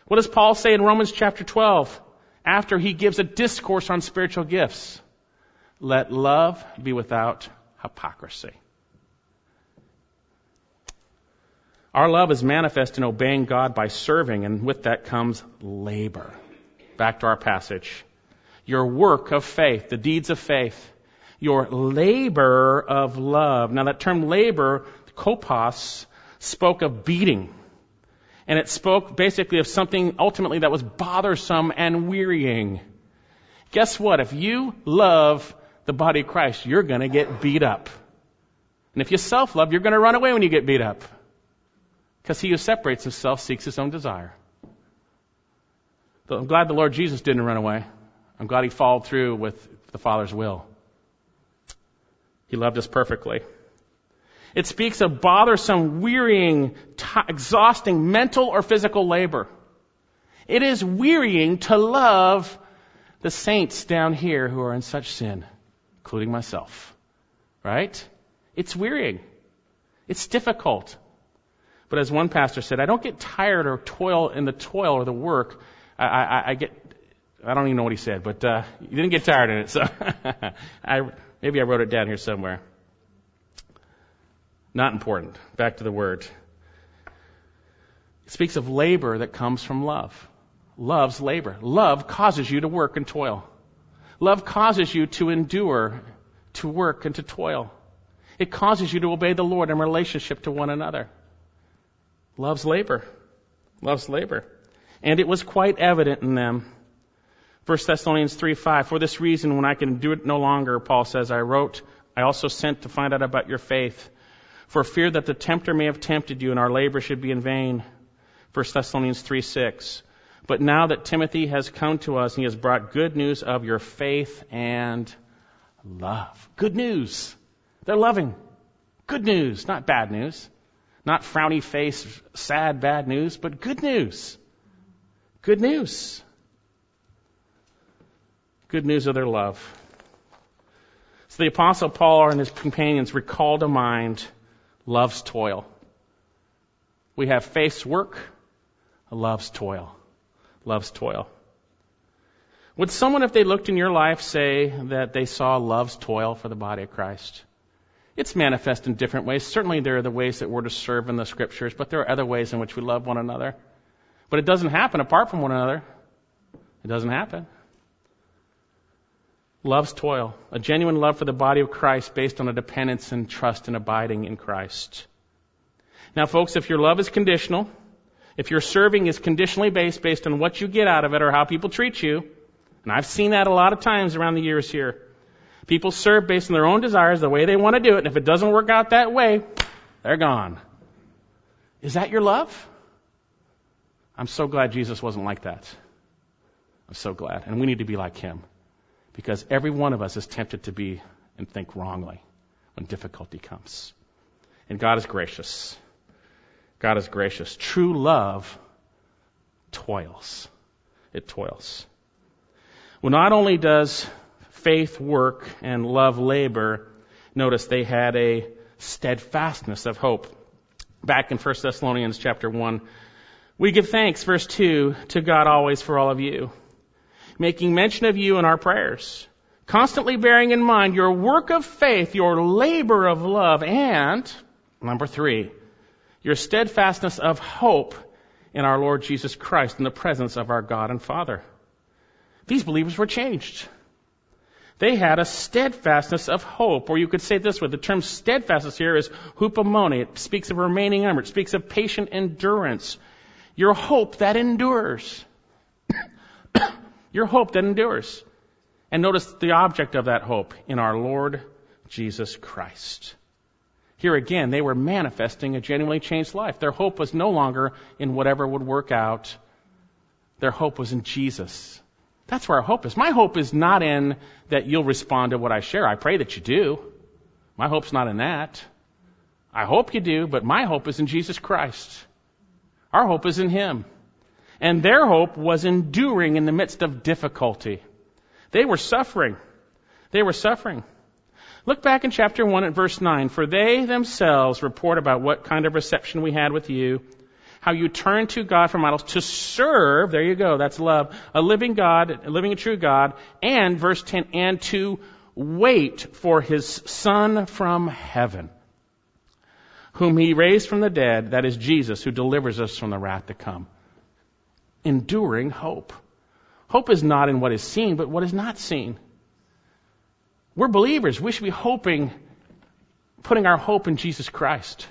What does Paul say in Romans chapter 12? after he gives a discourse on spiritual gifts. Let love be without hypocrisy. Our love is manifest in obeying God by serving, and with that comes labor. Back to our passage. Your work of faith, the deeds of faith, your labor of love. Now that term labor, kopos, spoke of beating and it spoke basically of something ultimately that was bothersome and wearying. Guess what? If you love the body of Christ, you're going to get beat up. And if you self love, you're going to run away when you get beat up. Because he who separates himself seeks his own desire. I'm glad the Lord Jesus didn't run away. I'm glad he followed through with the Father's will. He loved us perfectly. It speaks of bothersome, wearying, t- exhausting mental or physical labor. It is wearying to love the saints down here who are in such sin, including myself. Right? It's wearying. It's difficult. But as one pastor said, I don't get tired or toil in the toil or the work. I, I, I get, I don't even know what he said, but uh, you didn't get tired in it, so <laughs> I, maybe I wrote it down here somewhere. Not important. Back to the word. It speaks of labor that comes from love. Love's labor. Love causes you to work and toil. Love causes you to endure, to work and to toil. It causes you to obey the Lord in relationship to one another. Love's labor. Love's labor. And it was quite evident in them. 1 Thessalonians 3 5. For this reason, when I can do it no longer, Paul says, I wrote, I also sent to find out about your faith, for fear that the tempter may have tempted you and our labor should be in vain. 1 Thessalonians 3 6. But now that Timothy has come to us, he has brought good news of your faith and love. Good news. They're loving. Good news, not bad news. Not frowny face, sad, bad news, but good news. Good news. Good news of their love. So the apostle Paul and his companions recall to mind love's toil. We have faith's work, love's toil. Love's toil. Would someone, if they looked in your life, say that they saw love's toil for the body of Christ? It's manifest in different ways. Certainly there are the ways that we're to serve in the scriptures, but there are other ways in which we love one another. But it doesn't happen apart from one another. It doesn't happen. Love's toil. A genuine love for the body of Christ based on a dependence and trust and abiding in Christ. Now folks, if your love is conditional, if your serving is conditionally based based on what you get out of it or how people treat you, and I've seen that a lot of times around the years here, People serve based on their own desires, the way they want to do it, and if it doesn't work out that way, they're gone. Is that your love? I'm so glad Jesus wasn't like that. I'm so glad. And we need to be like him. Because every one of us is tempted to be and think wrongly when difficulty comes. And God is gracious. God is gracious. True love toils. It toils. Well, not only does faith work and love labor, notice they had a steadfastness of hope. Back in 1 Thessalonians chapter 1, we give thanks, verse 2, to God always for all of you, making mention of you in our prayers, constantly bearing in mind your work of faith, your labor of love, and, number three, your steadfastness of hope in our Lord Jesus Christ in the presence of our God and Father. These believers were changed. They had a steadfastness of hope, or you could say this way. The term steadfastness here is hupomone. It speaks of remaining under. It speaks of patient endurance. Your hope that endures. <coughs> Your hope that endures. And notice the object of that hope in our Lord Jesus Christ. Here again, they were manifesting a genuinely changed life. Their hope was no longer in whatever would work out. Their hope was in Jesus. That's where our hope is. My hope is not in that you'll respond to what I share. I pray that you do. My hope's not in that. I hope you do, but my hope is in Jesus Christ. Our hope is in Him. And their hope was enduring in the midst of difficulty. They were suffering. They were suffering. Look back in chapter 1 at verse 9. For they themselves report about what kind of reception we had with you how you turned to God from idols to serve, there you go, that's love, a living God, a living and true God, and verse 10, and to wait for his Son from heaven, whom he raised from the dead, that is Jesus, who delivers us from the wrath to come. Enduring hope. Hope is not in what is seen, but what is not seen. We're believers. We should be hoping, putting our hope in Jesus Christ.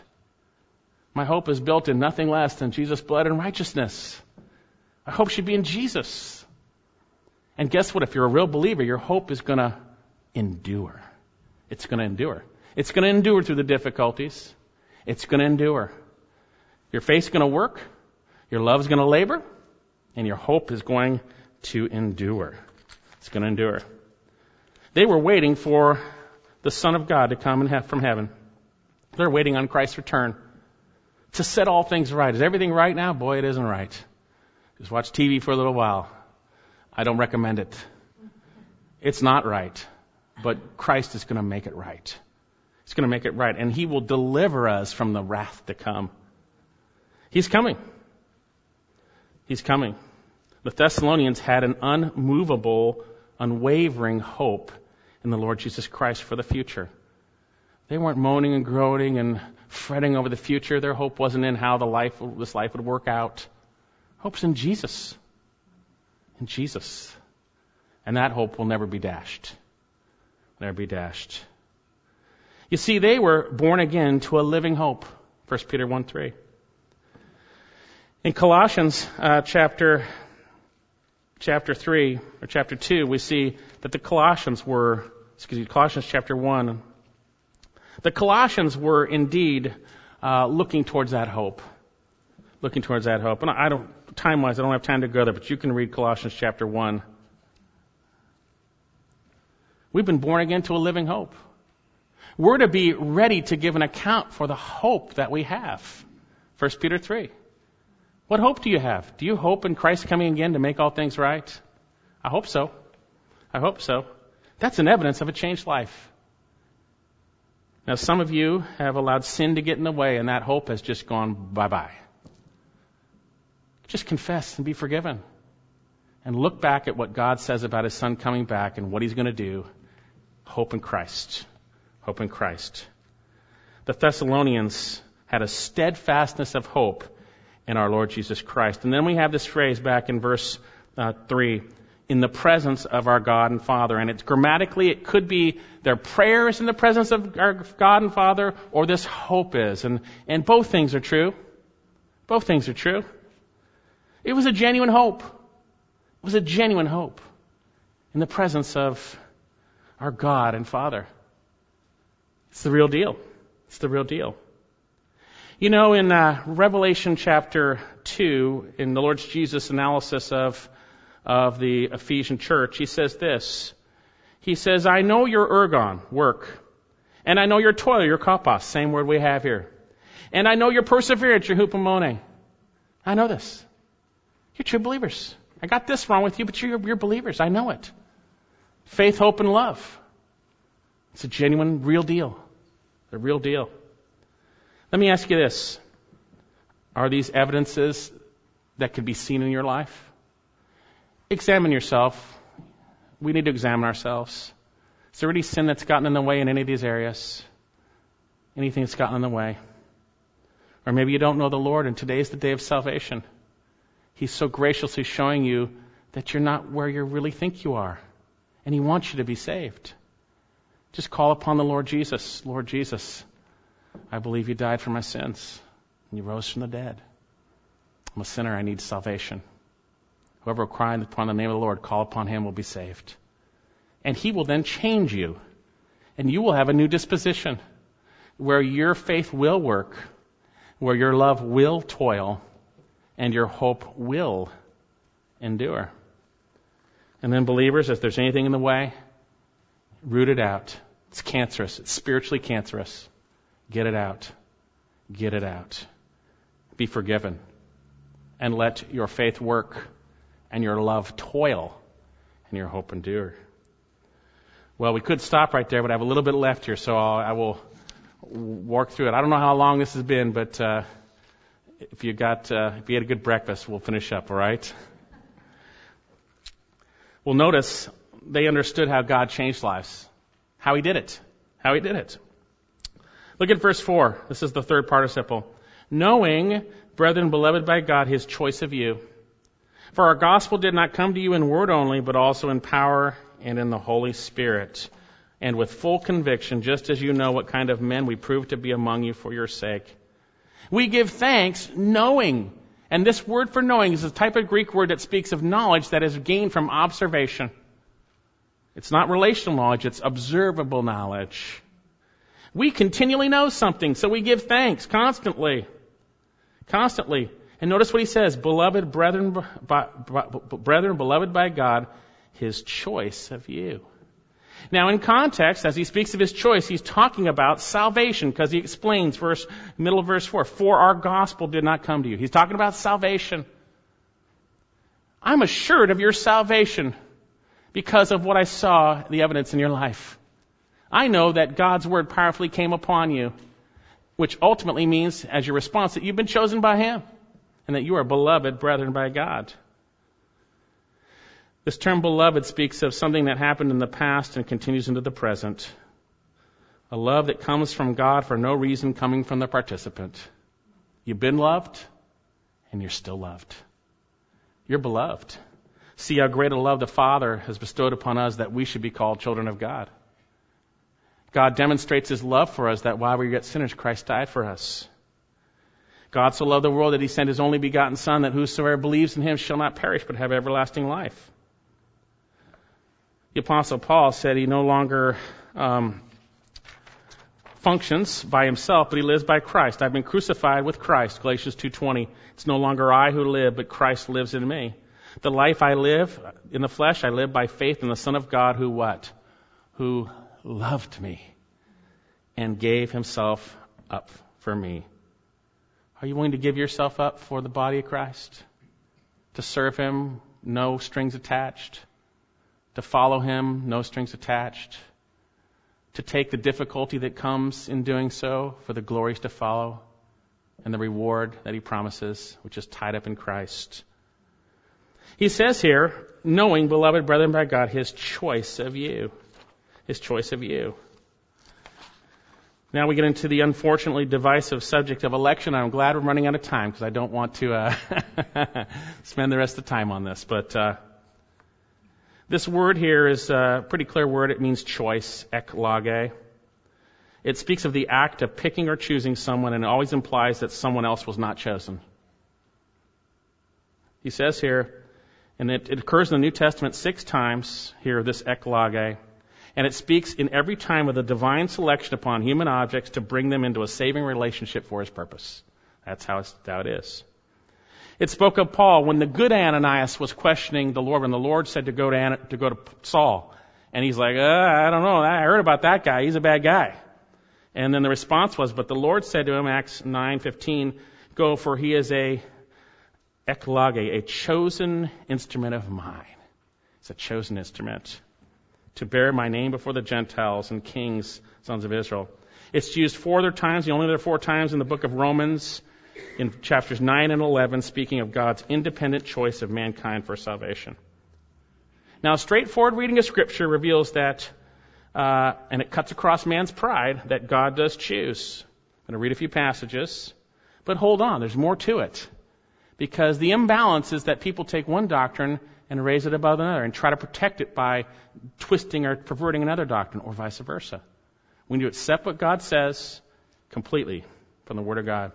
My hope is built in nothing less than Jesus' blood and righteousness. My hope should be in Jesus. And guess what? If you're a real believer, your hope is going to endure. It's going to endure. It's going to endure through the difficulties. It's going to endure. Your faith's going to work. Your love's going to labor. And your hope is going to endure. It's going to endure. They were waiting for the Son of God to come from heaven. They're waiting on Christ's return to set all things right. Is everything right now? Boy, it isn't right. Just watch TV for a little while. I don't recommend it. It's not right. But Christ is going to make it right. He's going to make it right. And He will deliver us from the wrath to come. He's coming. He's coming. The Thessalonians had an unmovable, unwavering hope in the Lord Jesus Christ for the future. They weren't moaning and groaning and fretting over the future. Their hope wasn't in how the life, this life would work out. Hope's in Jesus. In Jesus. And that hope will never be dashed. Never be dashed. You see, they were born again to a living hope. 1 Peter 1 3. In Colossians uh, chapter chapter 3 or chapter 2, we see that the Colossians were, excuse me, Colossians chapter 1, the Colossians were indeed uh, looking towards that hope. Looking towards that hope. And I don't, time wise, I don't have time to go there, but you can read Colossians chapter 1. We've been born again to a living hope. We're to be ready to give an account for the hope that we have. 1 Peter 3. What hope do you have? Do you hope in Christ coming again to make all things right? I hope so. I hope so. That's an evidence of a changed life. Now, some of you have allowed sin to get in the way, and that hope has just gone bye bye. Just confess and be forgiven. And look back at what God says about His Son coming back and what He's going to do. Hope in Christ. Hope in Christ. The Thessalonians had a steadfastness of hope in our Lord Jesus Christ. And then we have this phrase back in verse uh, 3 in the presence of our God and Father. And it's grammatically, it could be their prayers in the presence of our God and Father, or this hope is. And, and both things are true. Both things are true. It was a genuine hope. It was a genuine hope in the presence of our God and Father. It's the real deal. It's the real deal. You know, in uh, Revelation chapter 2, in the Lord Jesus' analysis of of the Ephesian church, he says this. He says, I know your ergon, work, and I know your toil, your kopos, same word we have here. And I know your perseverance, your hupomone. I know this. You're true believers. I got this wrong with you, but you're, you're believers. I know it. Faith, hope, and love. It's a genuine, real deal. The real deal. Let me ask you this. Are these evidences that could be seen in your life? Examine yourself. We need to examine ourselves. Is there any sin that's gotten in the way in any of these areas? Anything that's gotten in the way? Or maybe you don't know the Lord and today is the day of salvation. He's so graciously showing you that you're not where you really think you are. And He wants you to be saved. Just call upon the Lord Jesus. Lord Jesus, I believe you died for my sins and you rose from the dead. I'm a sinner. I need salvation. Whoever cry upon the name of the Lord, call upon him, will be saved. And he will then change you. And you will have a new disposition where your faith will work, where your love will toil, and your hope will endure. And then, believers, if there's anything in the way, root it out. It's cancerous. It's spiritually cancerous. Get it out. Get it out. Be forgiven. And let your faith work and your love toil, and your hope endure. Well, we could stop right there, but I have a little bit left here, so I'll, I will walk through it. I don't know how long this has been, but uh, if you got uh, if you had a good breakfast, we'll finish up. All right. Well, notice they understood how God changed lives, how He did it, how He did it. Look at verse four. This is the third participle. Knowing, brethren, beloved by God, His choice of you for our gospel did not come to you in word only, but also in power and in the Holy Spirit, and with full conviction, just as you know what kind of men we prove to be among you for your sake. We give thanks knowing. And this word for knowing is a type of Greek word that speaks of knowledge that is gained from observation. It's not relational knowledge, it's observable knowledge. We continually know something, so we give thanks constantly. Constantly. And notice what he says, beloved brethren, brethren, beloved by God, his choice of you. Now, in context, as he speaks of his choice, he's talking about salvation because he explains verse, middle of verse 4, for our gospel did not come to you. He's talking about salvation. I'm assured of your salvation because of what I saw, the evidence in your life. I know that God's word powerfully came upon you, which ultimately means, as your response, that you've been chosen by Him and that you are beloved brethren by God. This term beloved speaks of something that happened in the past and continues into the present. A love that comes from God for no reason coming from the participant. You've been loved and you're still loved. You're beloved. See how great a love the Father has bestowed upon us that we should be called children of God. God demonstrates his love for us that while we were yet sinners, Christ died for us. God so loved the world that he sent his only begotten Son that whosoever believes in him shall not perish but have everlasting life. The Apostle Paul said he no longer um, functions by himself, but he lives by Christ. I've been crucified with Christ, Galatians 2.20. It's no longer I who live, but Christ lives in me. The life I live in the flesh, I live by faith in the Son of God who what? Who loved me and gave himself up for me. Are you willing to give yourself up for the body of Christ? To serve him, no strings attached? to follow Him, no strings attached, to take the difficulty that comes in doing so for the glories to follow and the reward that He promises, which is tied up in Christ. He says here, knowing, beloved brethren by God, His choice of you. His choice of you. Now we get into the unfortunately divisive subject of election. I'm glad we're running out of time because I don't want to uh, <laughs> spend the rest of the time on this. But uh, this word here is a pretty clear word. It means choice, ekloge. It speaks of the act of picking or choosing someone and it always implies that someone else was not chosen. He says here, and it, it occurs in the New Testament six times here, this ekloge, and it speaks in every time of the divine selection upon human objects to bring them into a saving relationship for his purpose. That's how, how it is. It spoke of Paul when the good Ananias was questioning the Lord, when the Lord said to go to, to, go to Saul. And he's like, uh, I don't know. I heard about that guy. He's a bad guy. And then the response was, but the Lord said to him, Acts 9:15, go for he is a ekloge, a chosen instrument of mine. It's a chosen instrument to bear my name before the Gentiles and kings, sons of Israel. It's used four other times, the only other four times in the book of Romans, in chapters 9 and 11, speaking of God's independent choice of mankind for salvation. Now, straightforward reading of Scripture reveals that, uh, and it cuts across man's pride, that God does choose. I'm going to read a few passages. But hold on, there's more to it. Because the imbalance is that people take one doctrine and raise it above another and try to protect it by twisting or perverting another doctrine or vice versa. We need to accept what God says completely from the Word of God.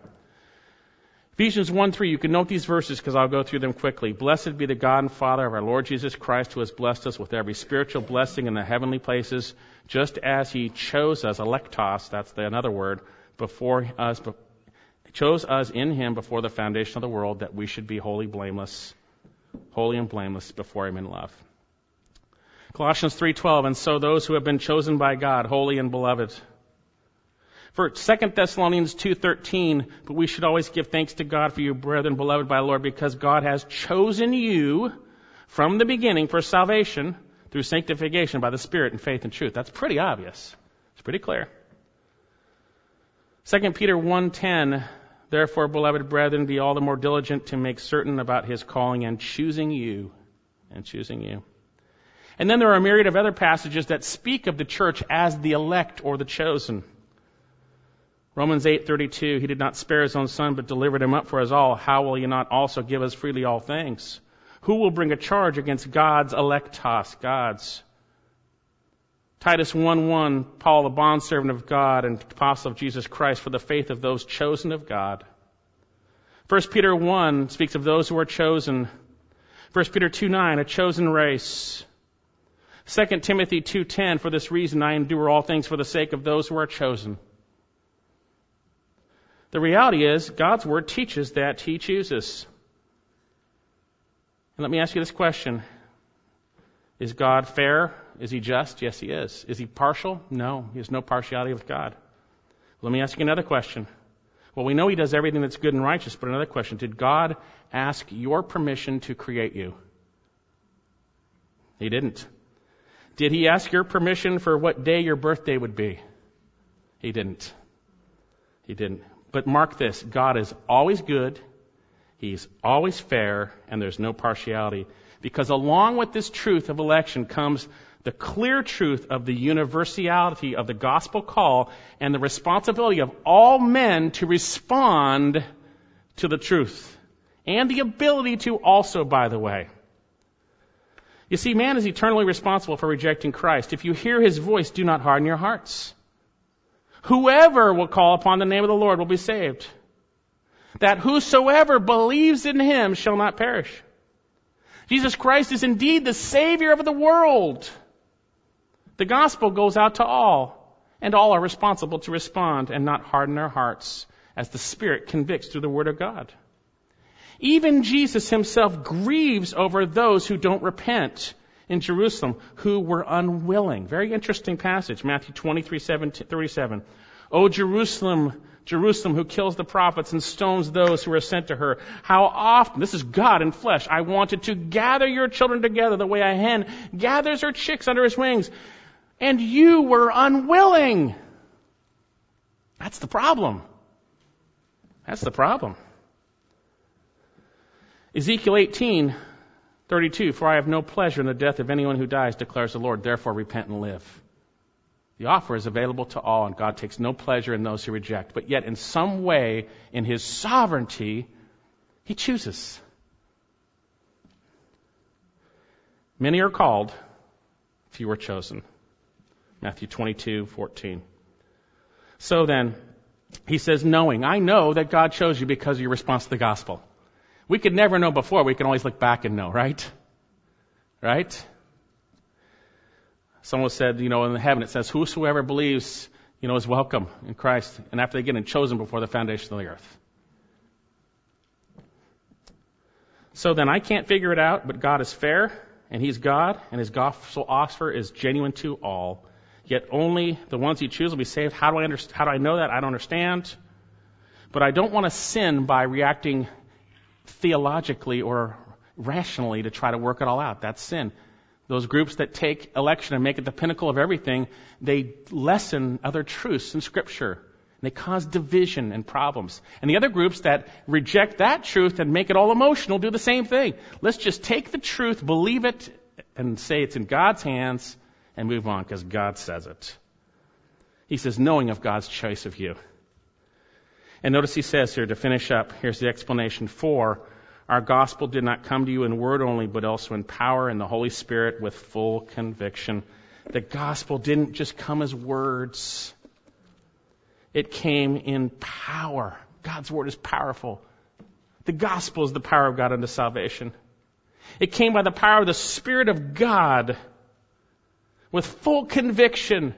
Ephesians 1 3, you can note these verses because I'll go through them quickly. Blessed be the God and Father of our Lord Jesus Christ, who has blessed us with every spiritual blessing in the heavenly places, just as He chose us, electos, that's the another word, before us, chose us in Him before the foundation of the world, that we should be holy, blameless, holy and blameless before Him in love. Colossians 3:12, and so those who have been chosen by God, holy and beloved, for 2 Thessalonians 2.13, but we should always give thanks to God for you, brethren, beloved by the Lord, because God has chosen you from the beginning for salvation through sanctification by the Spirit and faith and truth. That's pretty obvious. It's pretty clear. 2 Peter 1.10, therefore, beloved brethren, be all the more diligent to make certain about his calling and choosing you. And choosing you. And then there are a myriad of other passages that speak of the church as the elect or the chosen. Romans 8:32 He did not spare his own son but delivered him up for us all how will he not also give us freely all things who will bring a charge against God's electos God's Titus 1:1 Paul the bondservant of God and apostle of Jesus Christ for the faith of those chosen of God 1 Peter 1 speaks of those who are chosen 1 Peter 2:9 a chosen race 2 Timothy 2:10 for this reason I endure all things for the sake of those who are chosen the reality is, God's Word teaches that He chooses. And let me ask you this question. Is God fair? Is he just? Yes, he is. Is he partial? No, he has no partiality with God. Let me ask you another question. Well, we know he does everything that's good and righteous, but another question. Did God ask your permission to create you? He didn't. Did he ask your permission for what day your birthday would be? He didn't. He didn't. But mark this God is always good, He's always fair, and there's no partiality. Because along with this truth of election comes the clear truth of the universality of the gospel call and the responsibility of all men to respond to the truth. And the ability to also, by the way. You see, man is eternally responsible for rejecting Christ. If you hear his voice, do not harden your hearts. Whoever will call upon the name of the Lord will be saved. That whosoever believes in him shall not perish. Jesus Christ is indeed the Savior of the world. The gospel goes out to all, and all are responsible to respond and not harden their hearts as the Spirit convicts through the Word of God. Even Jesus himself grieves over those who don't repent in Jerusalem, who were unwilling. Very interesting passage, Matthew 23, 37. O Jerusalem, Jerusalem, who kills the prophets and stones those who are sent to her. How often, this is God in flesh, I wanted to gather your children together the way a hen gathers her chicks under his wings, and you were unwilling. That's the problem. That's the problem. Ezekiel 18, 32, for I have no pleasure in the death of anyone who dies, declares the Lord. Therefore repent and live. The offer is available to all, and God takes no pleasure in those who reject. But yet, in some way, in His sovereignty, He chooses. Many are called, few are chosen. Matthew 22, 14. So then, he says, knowing, I know that God chose you because of your response to the gospel. We could never know before. We can always look back and know, right? Right? Someone said, you know, in the heaven it says, whosoever believes, you know, is welcome in Christ. And after they get in, chosen before the foundation of the earth. So then I can't figure it out, but God is fair, and He's God, and His gospel offer is genuine to all. Yet only the ones He chooses will be saved. How do I understand? How do I know that? I don't understand. But I don't want to sin by reacting theologically or rationally to try to work it all out. That's sin. Those groups that take election and make it the pinnacle of everything, they lessen other truths in Scripture. And they cause division and problems. And the other groups that reject that truth and make it all emotional do the same thing. Let's just take the truth, believe it, and say it's in God's hands and move on because God says it. He says, knowing of God's choice of you. And notice he says here to finish up, here's the explanation for our gospel did not come to you in word only, but also in power and the Holy Spirit with full conviction. The gospel didn't just come as words. It came in power. God's word is powerful. The gospel is the power of God unto salvation. It came by the power of the Spirit of God with full conviction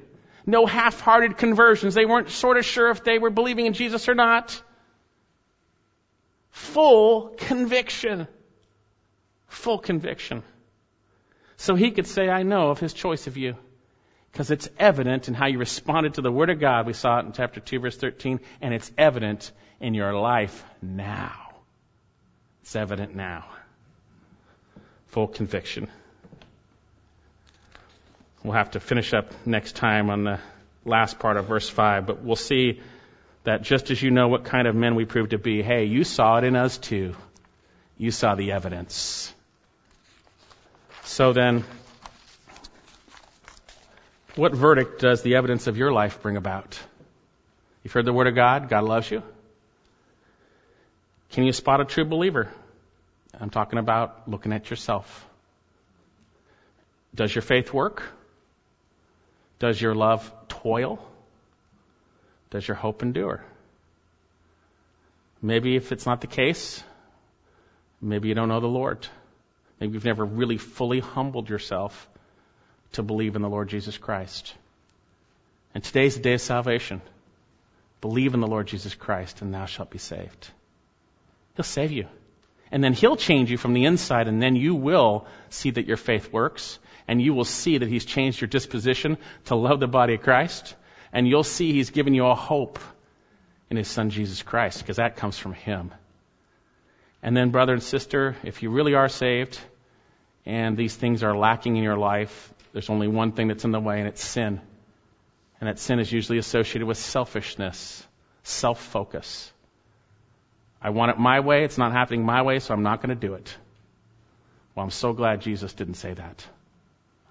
no half-hearted conversions. They weren't sort of sure if they were believing in Jesus or not. Full conviction. Full conviction. So he could say, I know of his choice of you. Because it's evident in how you responded to the Word of God. We saw it in chapter 2, verse 13. And it's evident in your life now. It's evident now. Full conviction. We'll have to finish up next time on the last part of verse 5, but we'll see that just as you know what kind of men we prove to be, hey, you saw it in us too. You saw the evidence. So then, what verdict does the evidence of your life bring about? You've heard the word of God. God loves you. Can you spot a true believer? I'm talking about looking at yourself. Does your faith work? Does your love toil? Does your hope endure? Maybe if it's not the case, maybe you don't know the Lord. Maybe you've never really fully humbled yourself to believe in the Lord Jesus Christ. And today's the day of salvation. Believe in the Lord Jesus Christ and thou shalt be saved. He'll save you. And then He'll change you from the inside and then you will see that your faith works and you will see that He's changed your disposition to love the body of Christ, and you'll see He's given you a hope in His Son Jesus Christ, because that comes from Him. And then, brother and sister, if you really are saved and these things are lacking in your life, there's only one thing that's in the way, and it's sin. And that sin is usually associated with selfishness, self focus. I want it my way, it's not happening my way, so I'm not going to do it. Well, I'm so glad Jesus didn't say that.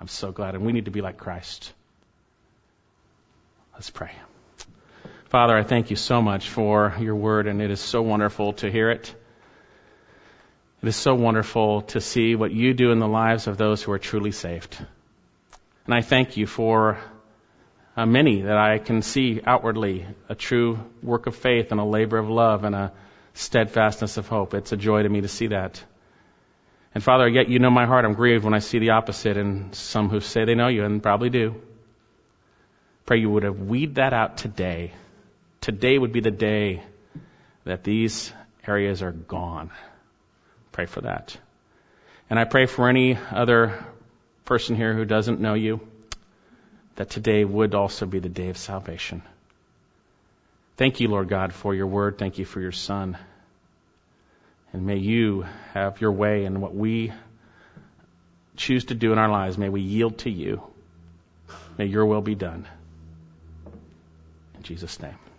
I'm so glad, and we need to be like Christ. Let's pray. Father, I thank you so much for your word, and it is so wonderful to hear it. It is so wonderful to see what you do in the lives of those who are truly saved. And I thank you for uh, many that I can see outwardly a true work of faith and a labor of love and a steadfastness of hope. It's a joy to me to see that. And Father, yet you know my heart. I'm grieved when I see the opposite and some who say they know you and probably do. Pray you would have weed that out today. Today would be the day that these areas are gone. Pray for that. And I pray for any other person here who doesn't know you, that today would also be the day of salvation. Thank you, Lord God, for your word. Thank you for your Son. And may you have your way in what we choose to do in our lives. May we yield to you. May your will be done. Jesus' name.